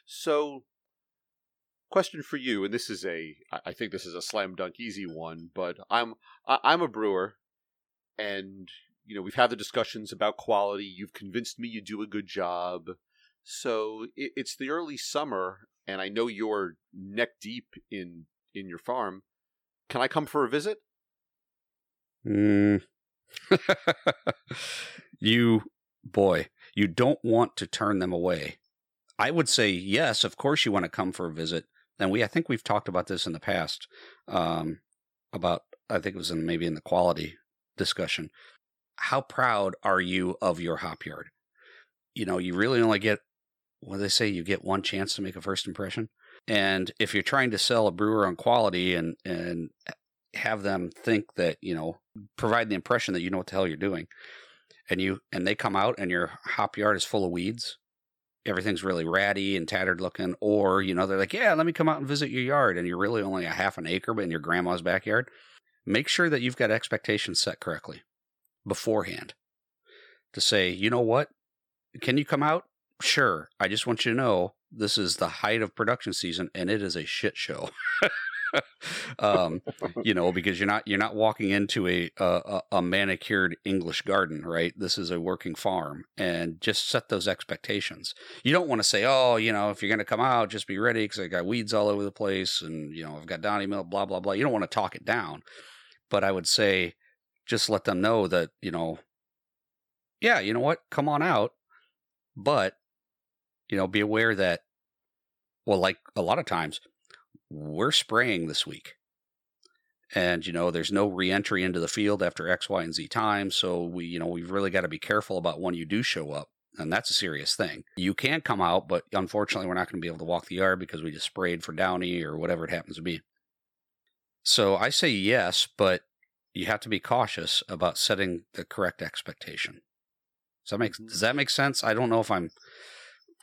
Speaker 1: so question for you and this is a i think this is a slam dunk easy one but i'm i'm a brewer and you know, we've had the discussions about quality. You've convinced me you do a good job. So it, it's the early summer, and I know you're neck deep in in your farm. Can I come for a visit?
Speaker 2: Mm. you boy, you don't want to turn them away. I would say yes, of course you want to come for a visit. And we I think we've talked about this in the past. Um, about I think it was in maybe in the quality discussion how proud are you of your hop yard? You know, you really only get what do they say? You get one chance to make a first impression. And if you're trying to sell a brewer on quality and and have them think that you know provide the impression that you know what the hell you're doing, and you and they come out and your hop yard is full of weeds, everything's really ratty and tattered looking, or you know they're like, yeah, let me come out and visit your yard, and you're really only a half an acre, but in your grandma's backyard. Make sure that you've got expectations set correctly beforehand to say, you know what? Can you come out? Sure. I just want you to know this is the height of production season and it is a shit show. um, you know, because you're not you're not walking into a, a a manicured English garden, right? This is a working farm, and just set those expectations. You don't want to say, oh, you know, if you're going to come out, just be ready because I got weeds all over the place, and you know, I've got downy milk, blah blah blah. You don't want to talk it down, but I would say, just let them know that, you know, yeah, you know what? Come on out. But, you know, be aware that, well, like a lot of times, we're spraying this week. And, you know, there's no reentry into the field after X, Y, and Z time. So we, you know, we've really got to be careful about when you do show up. And that's a serious thing. You can come out, but unfortunately, we're not going to be able to walk the yard because we just sprayed for downy or whatever it happens to be. So I say yes, but you have to be cautious about setting the correct expectation. Does that make mm-hmm. does that make sense? I don't know if I'm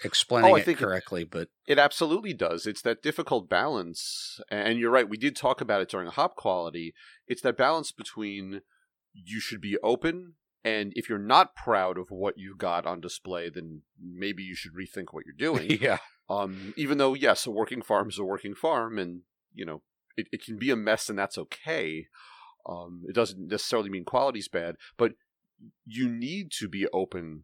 Speaker 2: explaining
Speaker 1: Oh, I
Speaker 2: it
Speaker 1: think it-
Speaker 2: correctly, but
Speaker 1: It absolutely does. It's that difficult balance, and you're right. We did talk about it during hop quality. It's that balance between you should be open, and if you're not proud of what you got on display, then maybe you should rethink what you're doing.
Speaker 2: yeah,
Speaker 1: um, even though, yes, a working farm is a working farm, and you know it, it can be a mess, and that's okay. Um, it doesn't necessarily mean quality's bad, but you need to be open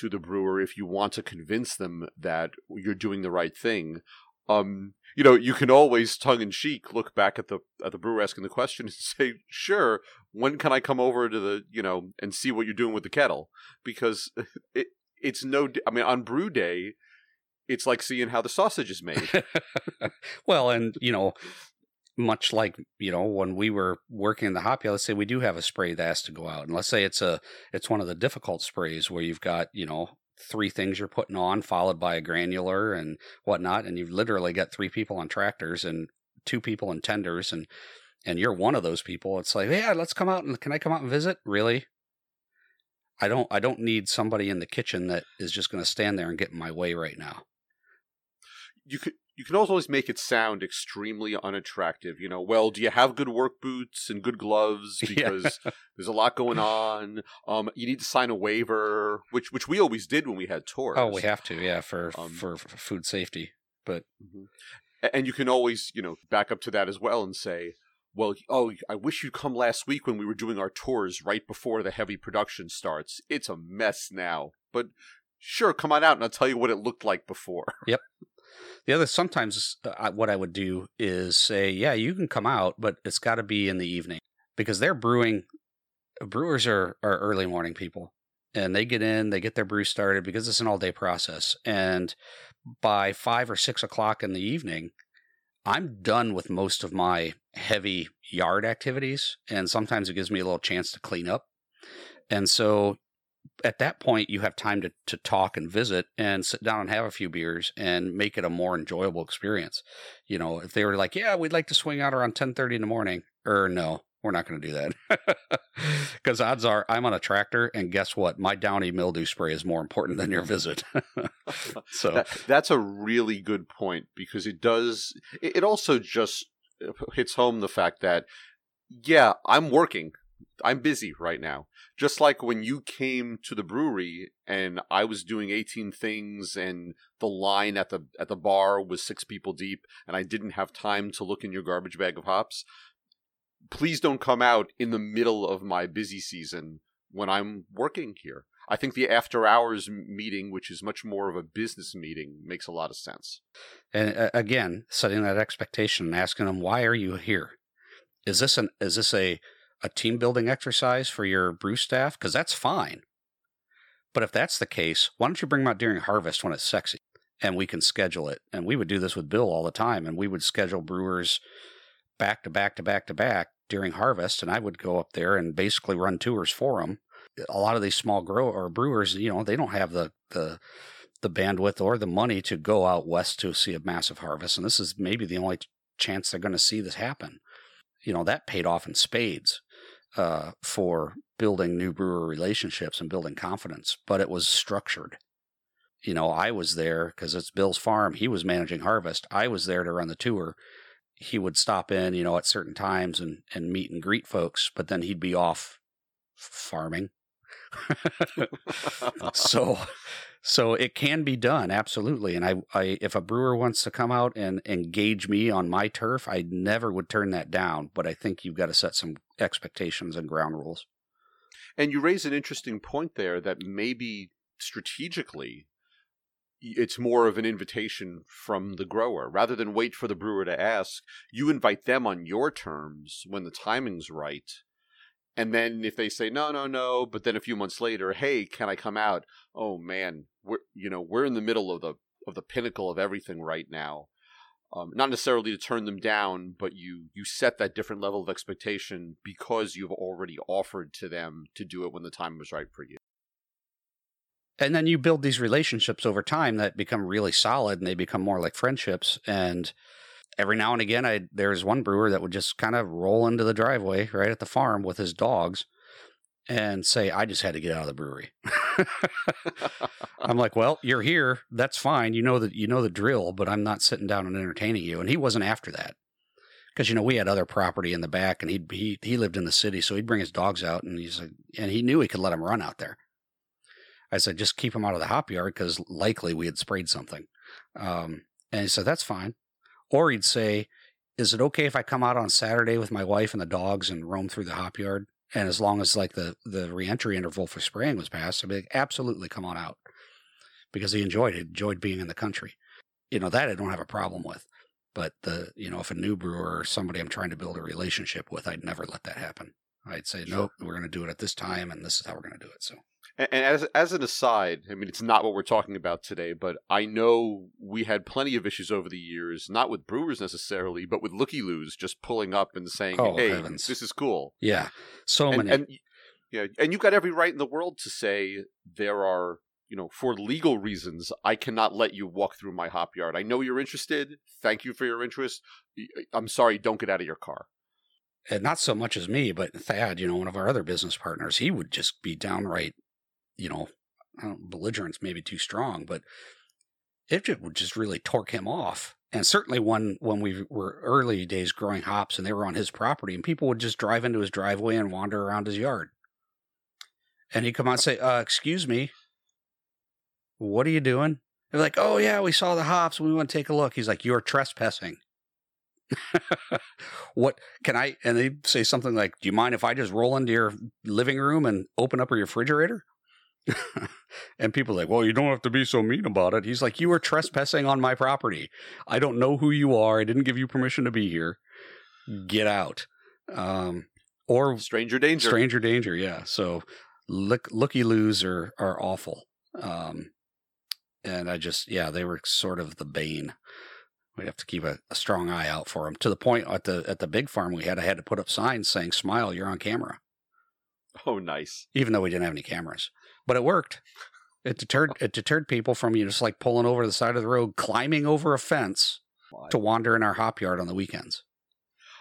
Speaker 1: to the brewer if you want to convince them that you're doing the right thing. Um, you know, you can always tongue in cheek look back at the at the brewer asking the question and say, "Sure, when can I come over to the you know and see what you're doing with the kettle?" Because it it's no. I mean, on brew day, it's like seeing how the sausage is made.
Speaker 2: well, and you know, much like you know when we were working in the yeah, let's say we do have a spray that has to go out, and let's say it's a it's one of the difficult sprays where you've got you know three things you're putting on, followed by a granular and whatnot, and you've literally got three people on tractors and two people in tenders, and and you're one of those people. It's like, yeah, let's come out and can I come out and visit? Really? I don't. I don't need somebody in the kitchen that is just going to stand there and get in my way right now.
Speaker 1: you could you can also always make it sound extremely unattractive. You know, well, do you have good work boots and good gloves?
Speaker 2: Yeah.
Speaker 1: Because there's a lot going on. Um, you need to sign a waiver, which which we always did when we had tours.
Speaker 2: Oh, we have to, yeah, for
Speaker 1: Um,
Speaker 2: for, for food safety. But
Speaker 1: Mhm. And you can always, you know, back up to that as well and say, well, oh, I wish you'd come last week when we were doing our tours right before the heavy production starts. It's a mess now. But sure, come on out and I'll tell you what it looked like before.
Speaker 2: The other sometimes uh, what I would do is say, yeah, you can come out, but it's got to be in the evening because they're brewing. Brewers are are early morning people, and they get in, they get their brew started because it's an all day process, and by five or six o'clock in the evening. I'm done with most of my heavy yard activities, and sometimes it gives me a little chance to clean up. And so at that point you have time to, to talk and visit and sit down and have a few beers and make it a more enjoyable experience. You know, if they were like, yeah, we'd like to swing out around 1030 in the morning or no, we're not going to do that. Because odds are I'm on a tractor and guess what? My downy mildew spray is more important than your visit. so
Speaker 1: That, that's a really good point because it does. It it also just uh, hits home the fact that, yeah, I'm working. I'm busy right now. Just like when you came to the brewery and I was doing 18 things and the line at the at the bar was six people deep and I didn't have time to look in your garbage bag of hops. Please don't come out in the middle of my busy season when I'm working here. I think the after hours meeting, which is much more of a business meeting, makes a lot of sense.
Speaker 2: And uh, again, setting that expectation and asking them, why are you here? Is this an is this a a team building exercise for your brew staff? Because that's fine. But if that's the case, why don't you bring them out during harvest when it's sexy and we can schedule it? And we would do this with Bill all the time, and we would schedule brewers back to back to back to back during harvest, and I would go up there and basically run tours for them. A lot of these small grow or brewers, you know, they don't have the the the bandwidth or the money to go out west to see a massive harvest. And this is maybe the only chance they're going to see this happen. You know, that paid off in spades uh, for building new brewer relationships and building confidence, but it was structured. You know, I was there because it's Bill's farm. He was managing harvest. I was there to run the tour. He would stop in, you know, at certain times and, and meet and greet folks, but then he'd be off farming. so so it can be done absolutely and I, I if a brewer wants to come out and engage me on my turf i never would turn that down but i think you've got to set some expectations and ground rules
Speaker 1: And you raise an interesting point there that maybe strategically it's more of an invitation from the grower rather than wait for the brewer to ask. You invite them on your terms when the timing's right. And then if they say no, no, no, but then a few months later, hey, can I come out? Oh man, we're you know we're in the middle of the of the pinnacle of everything right now. Um, not necessarily to turn them down, but you you set that different level of expectation because you've already offered to them to do it when the time was right for you.
Speaker 2: and then you build these relationships over time that become really solid and they become more like friendships and every now and again i there's one brewer that would just kind of roll into the driveway right at the farm with his dogs and say, I just had to get out of the brewery. I'm like, well, you're here. That's fine. You know that you know the drill, but I'm not sitting down and entertaining you. And he wasn't after that because you know we had other property in the back, and he he he lived in the city, so he'd bring his dogs out, and he's like, and he knew he could let them run out there. I said, just keep him out of the hop yard because likely we had sprayed something. Um, and he said, that's fine. Or he'd say, is it okay if I come out on Saturday with my wife and the dogs and roam through the hop yard? And as long as like the, the reentry interval for spraying was passed, I'd be like, absolutely come on out because he enjoyed it, enjoyed being in the country. You know, that I don't have a problem with. But the, you know, if a new brewer or somebody I'm trying to build a relationship with, I'd never let that happen. I'd say, sure. nope, we're going to do it at this time and this is how we're going to do it. So
Speaker 1: and, as as an aside, I mean, it's not what we're talking about today, but I know we had plenty of issues over the years, not with brewers necessarily, but with looky loos just pulling up and saying,
Speaker 2: oh,
Speaker 1: "Hey,
Speaker 2: heavens.
Speaker 1: this is cool."
Speaker 2: Yeah, so
Speaker 1: and,
Speaker 2: many.
Speaker 1: And, yeah, and you got every right in the world to say there are, you know, for legal reasons, I cannot let you walk through my hop yard. I know you're interested. Thank you for your interest. I'm sorry, don't get out of your car
Speaker 2: and not so much as me, but Thad, you know, one of our other business partners, he would just be downright you know, belligerence maybe too strong, but it would just really torque him off. And certainly when when we were early days growing hops and they were on his property, and people would just drive into his driveway and wander around his yard, and he'd come out and say, uh, "Excuse me, what are you doing?" They're like, "Oh yeah, we saw the hops. We want to take a look." He's like, "You're trespassing." what can I? And they say something like, "Do you mind if I just roll into your living room and open up your refrigerator?" And people are like, well, you don't have to be so mean about it. He's like, you are trespassing on my property. I don't know who you are. I didn't give you permission to be here. Get out. Um, or
Speaker 1: stranger danger.
Speaker 2: Stranger danger. Yeah. So look, looky loos are, are awful. Um, and I just, yeah, they were sort of the bane. We'd have to keep a, a strong eye out for them to the point at the, at the big farm we had, I had to put up signs saying, smile, you're on camera.
Speaker 1: Oh, nice.
Speaker 2: Even though we didn't have any cameras but it worked. It deterred it deterred people from you just like pulling over the side of the road, climbing over a fence to wander in our hop yard on the weekends.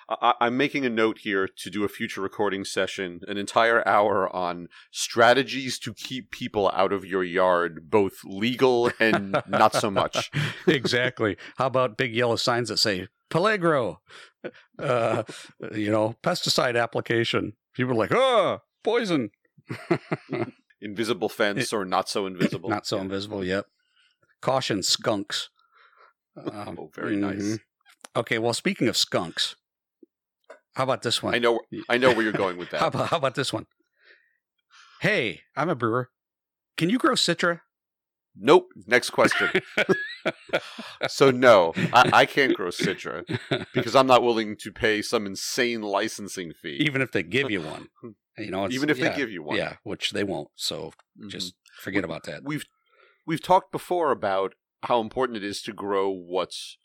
Speaker 1: I, am making a note here to do a future recording session, an entire hour on strategies to keep people out of your yard, both legal and not so much.
Speaker 2: exactly. How about big yellow signs that say Peligro, uh, you know, pesticide application? People are like, oh, poison
Speaker 1: invisible fence or not so invisible.
Speaker 2: Not so invisible. Yep. Caution, skunks.
Speaker 1: Um, oh, very mm-hmm. nice.
Speaker 2: Okay, well, speaking of skunks, how about this one?
Speaker 1: I know, I know where you're going with that.
Speaker 2: how, about, how about this one? Hey, I'm a brewer. Can you grow citra?
Speaker 1: Nope. Next question. so no, I, I, can't grow citra because I'm not willing to pay some insane licensing fee,
Speaker 2: even if they give you one. You know,
Speaker 1: even if
Speaker 2: yeah,
Speaker 1: they give you one,
Speaker 2: yeah, which they won't. So mm-hmm. just forget about that.
Speaker 1: We've we've talked before about how important it is to grow what's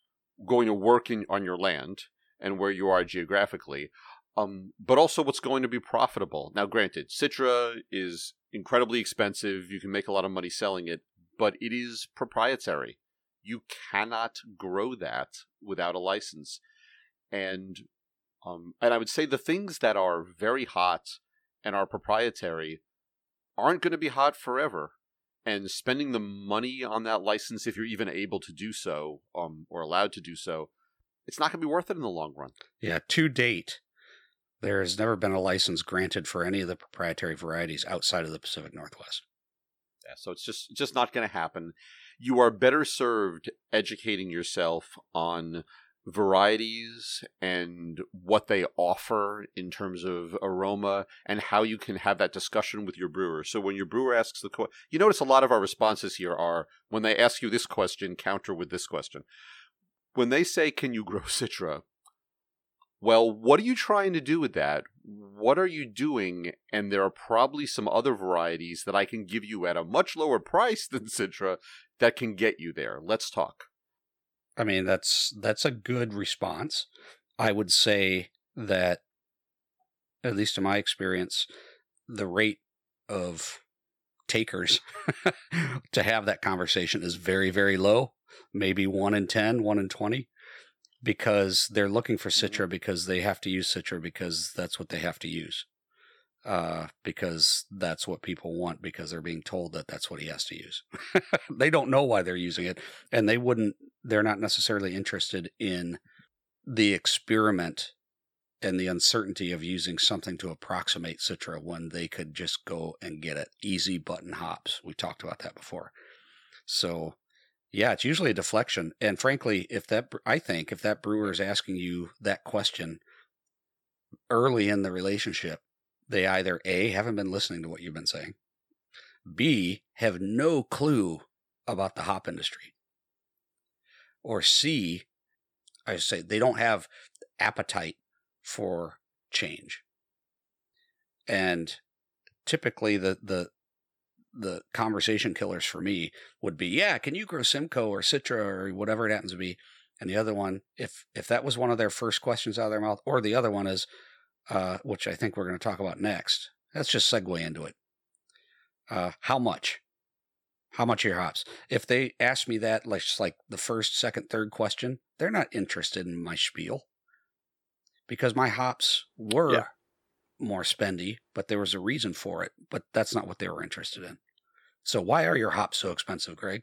Speaker 1: going to work in on your land and where you are geographically, um, but also what's going to be profitable. Now, granted, Citra is incredibly expensive. You can make a lot of money selling it, but it is proprietary. You cannot grow that without a license, and um, and I would say the things that are very hot and are proprietary aren't going to be hot forever. And spending the money on that license, if you're even able to do so, um, or allowed to do so, it's not going to be worth it in the long run.
Speaker 2: Yeah, to date, there has never been a license granted for any of the proprietary varieties outside of the Pacific Northwest.
Speaker 1: Yeah, so it's just just not going to happen. You are better served educating yourself on varieties and what they offer in terms of aroma and how you can have that discussion with your brewer. So when your brewer asks the question, you notice a lot of our responses here are when they ask you this question, counter with this question. When they say, Can you grow Citra? Well, what are you trying to do with that? What are you doing? And there are probably some other varieties that I can give you at a much lower price than Citra that can get you there. Let's talk.
Speaker 2: I mean, that's that's a good response. I would say that, at least in my experience, the rate of takers to have that conversation is very, very low. Maybe one in 10, one in 20, because they're looking for Citra mm-hmm. because they have to use Citra because that's what they have to use. Uh, because that's what people want because they're being told that that's what he has to use. they don't know why they're using it, and they wouldn't. They're not necessarily interested in the experiment and the uncertainty of using something to approximate Citra when they could just go and get it. Easy button hops. We talked about that before. So, yeah, it's usually a deflection. And frankly, if that, I think if that brewer is asking you that question early in the relationship, they either A, haven't been listening to what you've been saying, B, have no clue about the hop industry, or C, I say they don't have appetite for change. And typically the the the conversation killers for me would be, yeah, can you grow Simcoe or Citra or whatever it happens to be? And the other one, if if that was one of their first questions out of their mouth, or the other one is, uh, which I think we're going to talk about next. Let's just segue into it. Uh, how much? How much are your hops? If they ask me that, like just like the first, second, third question, they're not interested in my spiel because my hops were yeah. more spendy, but there was a reason for it. But that's not what they were interested in. So why are your hops so expensive, Greg?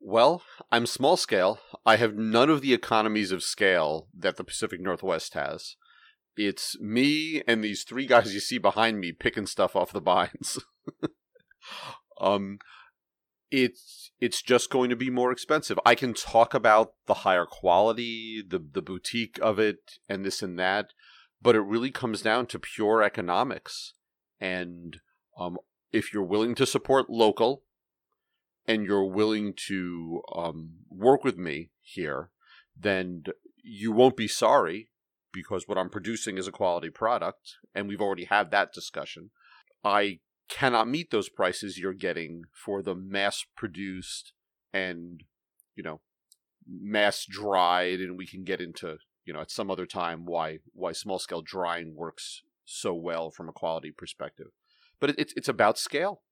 Speaker 1: Well, I'm small scale. I have none of the economies of scale that the Pacific Northwest has. It's me and these three guys you see behind me picking stuff off the vines. um, it's it's just going to be more expensive. I can talk about the higher quality, the the boutique of it, and this and that, but it really comes down to pure economics. And um, if you're willing to support local, and you're willing to um, work with me here, then you won't be sorry because what I'm producing is a quality product, and we've already had that discussion. I cannot meet those prices you're getting for the mass produced and, you know, mass dried, and we can get into, you know, at some other time why why small scale drying works so well from a quality perspective. But it, it's it's about scale.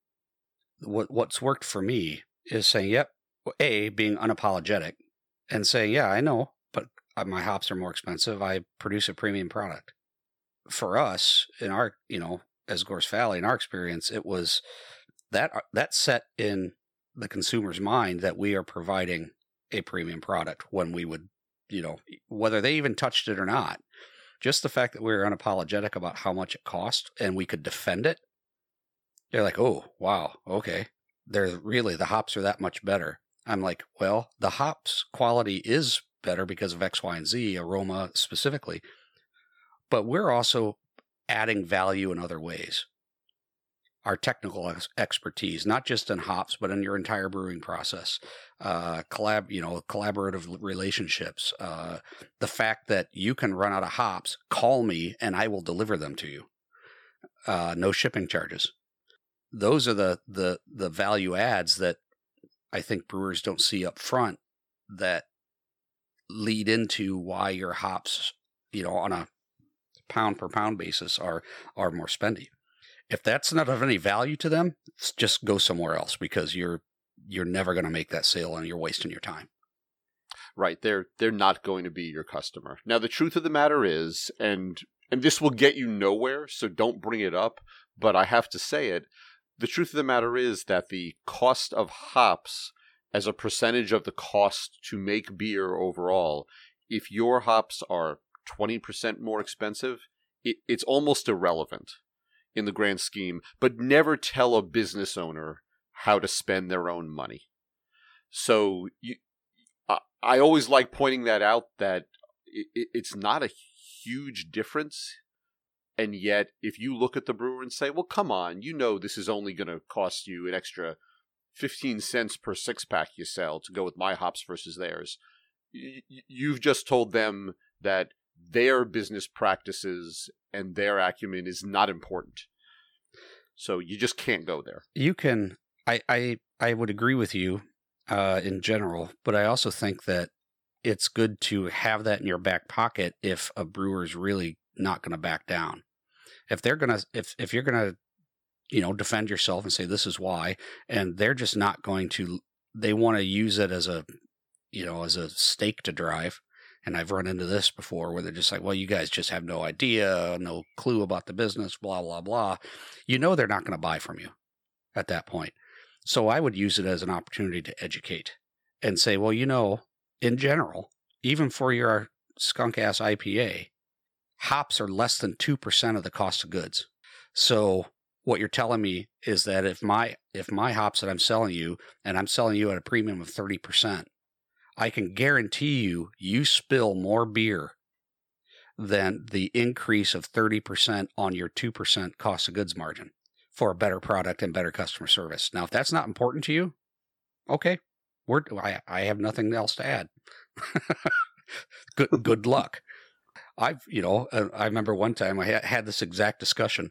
Speaker 2: What what's worked for me is saying, "Yep," a being unapologetic and saying, "Yeah, I know, but uh, my hops are more expensive. I produce a premium product." For us, in our you know as Gorst Valley, in our experience, it was that uh, that set in the consumer's mind that we are providing a premium product when we would, you know, whether they even touched it or not. Just the fact that we were unapologetic about how much it cost and we could defend it, they're like, oh, wow, okay. They're really, the hops are that much better. I'm like, well, the hops quality is better because of X, Y, and Z, aroma specifically. But we're also adding value in other ways. Our technical ex- expertise, not just in hops, but in your entire brewing process, uh, collab, you know, collaborative relationships. Uh, the fact that you can run out of hops, call me and I will deliver them to you. Uh, no shipping charges. Those are the the the value adds that I think brewers don't see up front that lead into why your hops, you know, on a pound per pound basis are are more spendy. If that's not of any value to them, just go somewhere else because you're you're never going to make that sale and you're wasting your time.
Speaker 1: Right, they're they're not going to be your customer. Now the truth of the matter is and and this will get you nowhere, so don't bring it up, but I have to say it. The truth of the matter is that the cost of hops as a percentage of the cost to make beer overall, if your hops are 20% more expensive, it, it's almost irrelevant in the grand scheme, but never tell a business owner how to spend their own money. So you, I, I always like pointing that out that it, it's not a huge difference. And yet, if you look at the brewer and say, well, come on, you know this is only going to cost you an extra 15 cents per six pack you sell to go with my hops versus theirs. You've just told them that their business practices and their acumen is not important. So you just can't go there.
Speaker 2: You can I I I would agree with you uh in general, but I also think that it's good to have that in your back pocket if a brewer is really not going to back down. If they're to if if you're to you know defend yourself and say this is why and they're just not going to they want to use it as a you know as a stake to drive and I've run into this before where they're just like, well, you guys just have no idea, no clue about the business, blah, blah, blah. You know, they're not going to buy from you at that point. So I would use it as an opportunity to educate and say, well, you know, in general, even for your skunk ass IPA, hops are less than 2% of the cost of goods. So what you're telling me is that if my if my hops that I'm selling you and I'm selling you at a premium of 30%, I can guarantee you, you spill more beer than the increase of 30% on your 2% cost of goods margin for a better product and better customer service. Now, if that's not important to you, okay, we're, I, I have nothing else to add. good, good luck. I've, you know, uh, I remember one time I had this exact discussion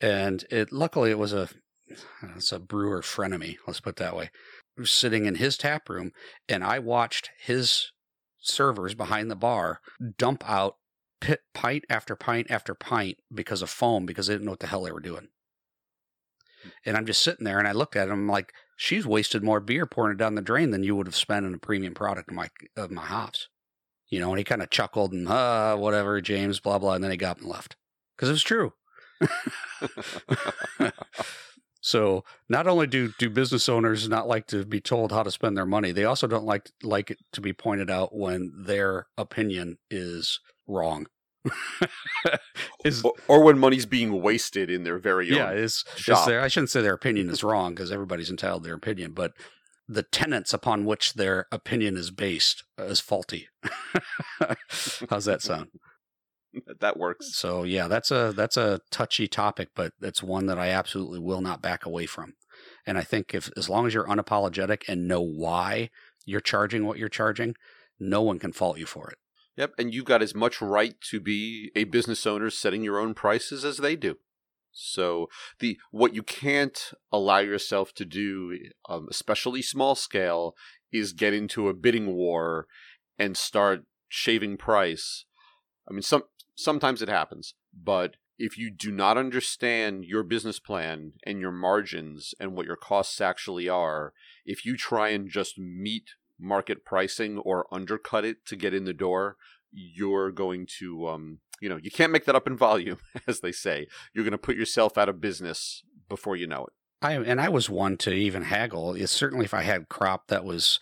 Speaker 2: and it, luckily it was a, it's a brewer frenemy. Let's put it that way sitting in his tap room, and I watched his servers behind the bar dump out pit, pint after pint after pint because of foam because they didn't know what the hell they were doing. And I'm just sitting there and I looked at him I'm like, she's wasted more beer pouring it down the drain than you would have spent on a premium product of my of my hops. You know, and he kind of chuckled and uh whatever, James, blah blah, and then he got up and left. Because it was true. So not only do do business owners not like to be told how to spend their money, they also don't like like it to be pointed out when their opinion is wrong.
Speaker 1: is or, or, when money's being wasted in their very
Speaker 2: yeah, is, is their, I shouldn't say their opinion is wrong because everybody's entitled to their opinion, but the tenets upon which their opinion is based is faulty. How's that sound?
Speaker 1: that works.
Speaker 2: So yeah, that's a that's a touchy topic, but it's one that I absolutely will not back away from. And I think if as long as you're unapologetic and know why you're charging what you're charging, no one can fault you for it.
Speaker 1: Yep, and you've got as much right to be a business owner setting your own prices as they do. So the what you can't allow yourself to do, um, especially small scale, is get into a bidding war and start shaving price. I mean, some sometimes it happens, but if you do not understand your business plan and your margins and what your costs actually are, if you try and just meet market pricing or undercut it to get in the door, you're going to, um, you know, you can't make that up in volume, as they say. You're going to put yourself out of business before you know it.
Speaker 2: I and I was one to even haggle. It's certainly if I had crop that was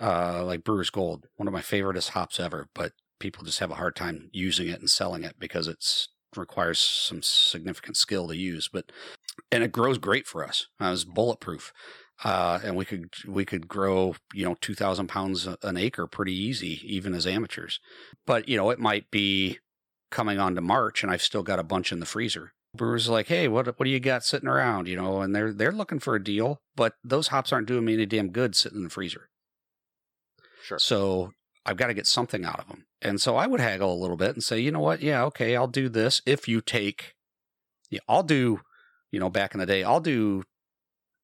Speaker 2: uh, like Brewer's Gold, one of my favoriteest hops ever, but people just have a hard time using it and selling it because it's requires some significant skill to use. But and it grows great for us. Uh, it's bulletproof. Uh, and we could we could grow you know two thousand pounds an acre pretty easy even as amateurs, but you know it might be coming on to March and I've still got a bunch in the freezer. Brewers like, hey, what what do you got sitting around? You know, and they're they're looking for a deal, but those hops aren't doing me any damn good sitting in the freezer.
Speaker 1: Sure.
Speaker 2: So I've got to get something out of them. And so I would haggle a little bit and say, you know what? Yeah, okay, I'll do this if you take, yeah, I'll do, you know, back in the day, I'll do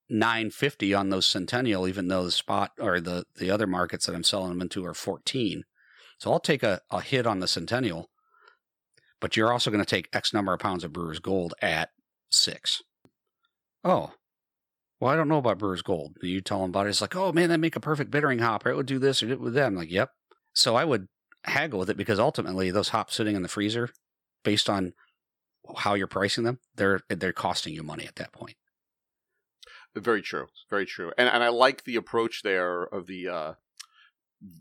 Speaker 2: 950 on those Centennial, even though the spot or the, the other markets that I'm selling them into are 14. So I'll take a, a hit on the Centennial, but you're also going to take X number of pounds of Brewer's Gold at six. Oh, well, I don't know about Brewer's Gold. You tell them about it. It's like, oh man, that make a perfect bittering hopper. It would do this or it with them. Like, yep. So I would haggle with it because ultimately those hops sitting in the freezer, based on how you're pricing them, they're they're costing you money at that point.
Speaker 1: Very true. Very true. And and I like the approach there of the uh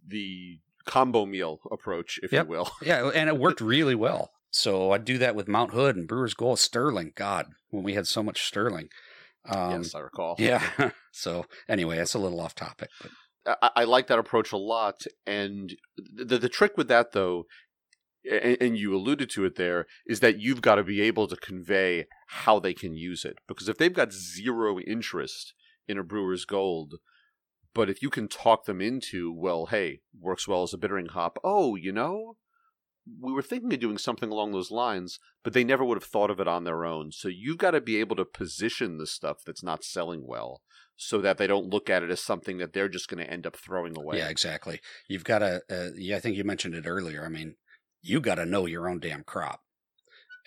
Speaker 1: the combo meal approach, if
Speaker 2: yep.
Speaker 1: you will.
Speaker 2: Yeah, and it worked really well. So I'd do that with Mount Hood and Brewer's Gold, Sterling. God, when we had so much Sterling.
Speaker 1: Um, yes, I recall.
Speaker 2: Yeah. so anyway, that's a little off topic, but
Speaker 1: I, I like that approach a lot. And the the trick with that though, and you alluded to it there, is that you've got to be able to convey how they can use it. Because if they've got zero interest in a brewer's gold, but if you can talk them into, well, hey, works well as a bittering hop. Oh, you know, we were thinking of doing something along those lines, but they never would have thought of it on their own. So you've got to be able to position the stuff that's not selling well so that they don't look at it as something that they're just going to end up throwing away.
Speaker 2: Yeah, exactly. You've got to, uh, yeah, I think you mentioned it earlier. I mean, you got to know your own damn crop.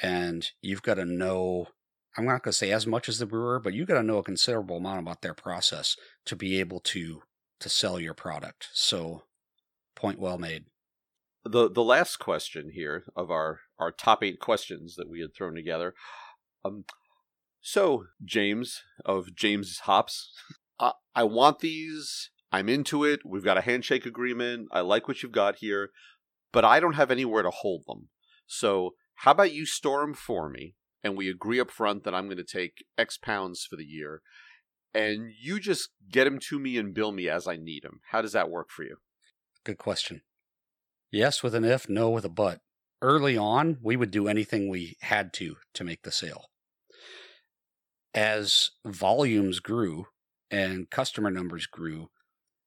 Speaker 2: And you've got to know, I'm not going to say as much as the brewer, but you got to know a considerable amount about their process to be able to to sell your product. So, point well made.
Speaker 1: The the last question here of our our top eight questions that we had thrown together. Um, so James of James Hops, uh, I want these. I'm into it. We've got a handshake agreement. I like what you've got here, but I don't have anywhere to hold them. So how about you store them for me, and we agree up front that I'm going to take X pounds for the year, and you just get them to me and bill me as I need them. How does that work for you?
Speaker 2: Good question. Yes with an if, no with a but. Early on, we would do anything we had to to make the sale. As volumes grew and customer numbers grew,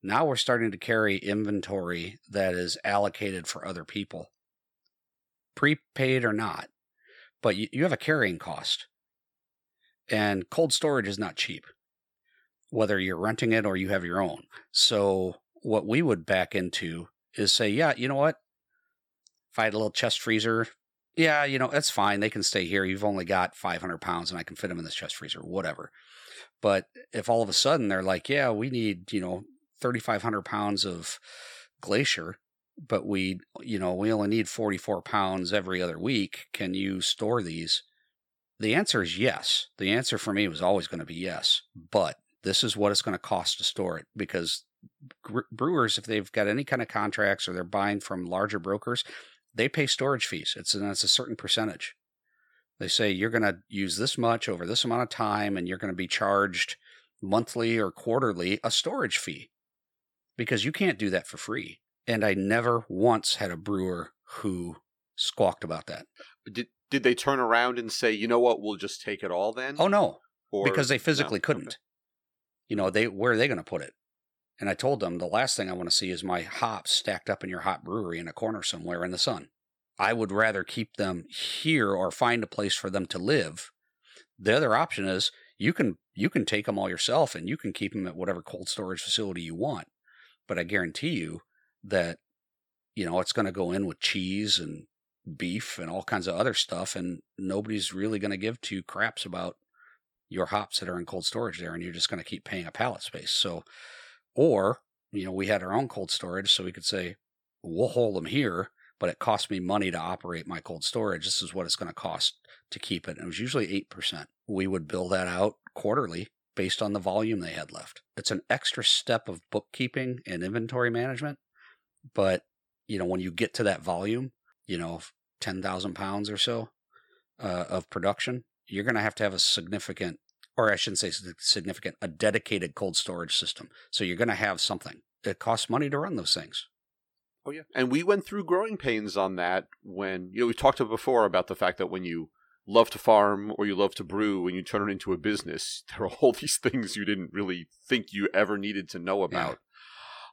Speaker 2: now we're starting to carry inventory that is allocated for other people, prepaid or not. But you, have a carrying cost. And cold storage is not cheap, whether you're renting it or you have your own. So, what we would back into is say, yeah, you know what? If I had a little chest freezer, yeah, you know, that's fine. They can stay here. You've only got 500 pounds and I can fit them in this chest freezer, whatever. But if all of a sudden they're like, yeah, we need, you know, 3,500 pounds of glacier, but we, you know, we only need 44 pounds every other week. Can you store these? The answer is yes. The answer for me was always going to be yes, but this is what it's going to cost to store it because brewers, if they've got any kind of contracts or they're buying from larger brokers, they pay storage fees. It's, and it's a certain percentage. They say you're going to use this much over this amount of time and you're going to be charged monthly or quarterly a storage fee because you can't do that for free. And I never once had a brewer who squawked about that.
Speaker 1: Did did they turn around and say, you know what, we'll just take it all then?
Speaker 2: Oh no, or, because they physically no? couldn't. Okay. You know, they where are they going to put it? And I told them the last thing I want to see is my hops stacked up in your hop brewery in a corner somewhere in the sun. I would rather keep them here or find a place for them to live. The other option is you can you can take them all yourself and you can keep them at whatever cold storage facility you want. But I guarantee you that, you know, it's going to go in with cheese and beef and all kinds of other stuff. And nobody's really going to give two craps about your hops that are in cold storage there. And you're just going to keep paying a pallet space. So, or, you know, we had our own cold storage. So we could say, we'll hold them here, but it cost me money to operate my cold storage. This is what it's going to cost to keep it. And it was usually 8%. We would bill that out quarterly based on the volume they had left. It's an extra step of bookkeeping and inventory management. But, you know, when you get to that volume, you know, 10,000 pounds or so uh, of production, you're going to have to have a significant, or I shouldn't say significant, a dedicated cold storage system. So you're going to have something. It costs money to run those things.
Speaker 1: Oh, yeah. And we went through growing pains on that when, you know, we talked to before about the fact that when you love to farm or you love to brew and you turn it into a business, there are all these things you didn't really think you ever needed to know about.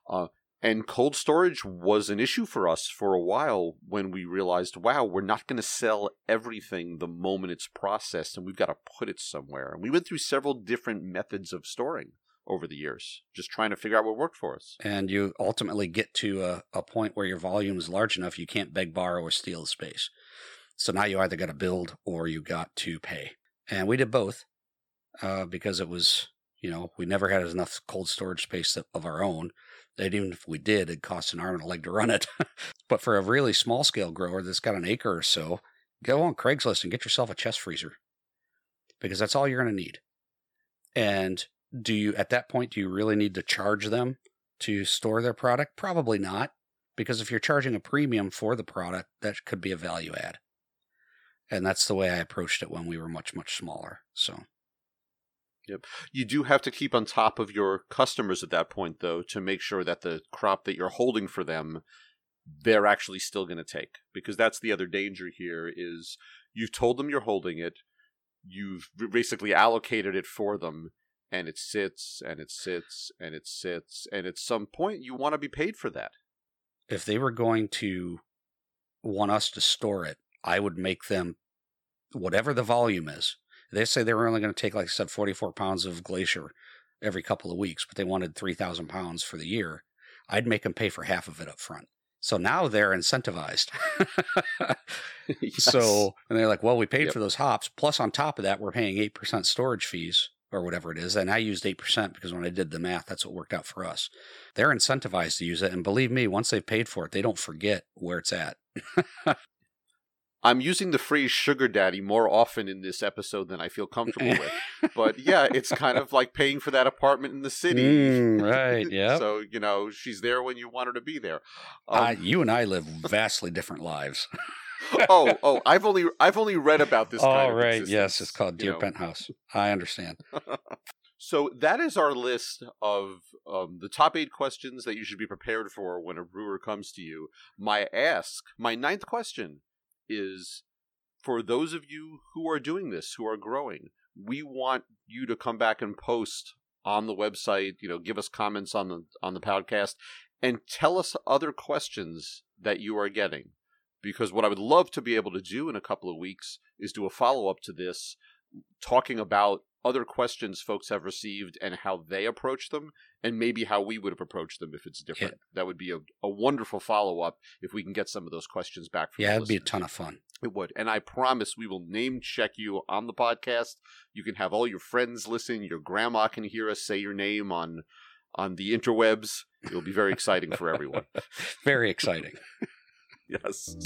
Speaker 1: Yeah. Uh, and cold storage was an issue for us for a while when we realized, wow, we're not going to sell everything the moment it's processed and we've got to put it somewhere. And we went through several different methods of storing over the years, just trying to figure out what worked for us.
Speaker 2: And you ultimately get to a, a point where your volume is large enough you can't beg, borrow, or steal the space. So now you either got to build or you got to pay. And we did both uh, because it was, you know, we never had enough cold storage space of our own. And even if we did, it cost an arm and a leg to run it. but for a really small scale grower that's got an acre or so, go on Craigslist and get yourself a chest freezer because that's all you're going to need. And do you, at that point, do you really need to charge them to store their product? Probably not, because if you're charging a premium for the product, that could be a value add and that's the way I approached it when we were much much smaller. So.
Speaker 1: Yep. You do have to keep on top of your customers at that point, though, to make sure that the crop that you're holding for them, they're actually still going to take. Because that's the other danger here: is you've told them you're holding it, you've basically allocated it for them, and it sits and it sits and it sits, and at some point you want to be paid for that.
Speaker 2: If they were going to want us to store it, I would make them whatever the volume is. They say they were only going to take, like I said, 44 pounds of glacier every couple of weeks, but they wanted 3,000 pounds for the year. I'd make them pay for half of it up front. So now they're incentivized. yes. So, and they're like, well, we paid yep. for those hops. Plus, on top of that, we're paying 8% storage fees or whatever it is. And I used 8% because when I did the math, that's what worked out for us. They're incentivized to use it. And believe me, once they've paid for it, they don't forget where it's at.
Speaker 1: I'm using the phrase sugar daddy more often in this episode than I feel comfortable with. But yeah, it's kind of like paying for that apartment in the city.
Speaker 2: Mm, right. Yeah.
Speaker 1: so, you know, she's there when you want her to be there.
Speaker 2: uh,
Speaker 1: Um,
Speaker 2: you and I live vastly different lives.
Speaker 1: oh, oh, I've only I've only read about this
Speaker 2: oh,
Speaker 1: kind
Speaker 2: right. Yes. It's called
Speaker 1: you
Speaker 2: Deer
Speaker 1: know.
Speaker 2: Penthouse. I understand.
Speaker 1: So that is our list of um, the top eight questions that you should be prepared for when a brewer comes to you. My ask, my ninth question is for those of you who are doing this, who are growing, we want you to come back and post on the website, you know, give us comments on the on the podcast and tell us other questions that you are getting. Because what I would love to be able to do in a couple of weeks is do a follow up to this talking about other questions folks have received and how they approach them and maybe how we would have approached them if it's different. That would be a, a wonderful follow up if we can get some of those questions back.
Speaker 2: Yeah, it'd be a ton of fun.
Speaker 1: It would. And I promise we will name check you on the podcast. You can have all your friends listen. Your grandma can hear us say your name on on the interwebs. It will be very exciting for everyone.
Speaker 2: Very exciting.
Speaker 1: Yes.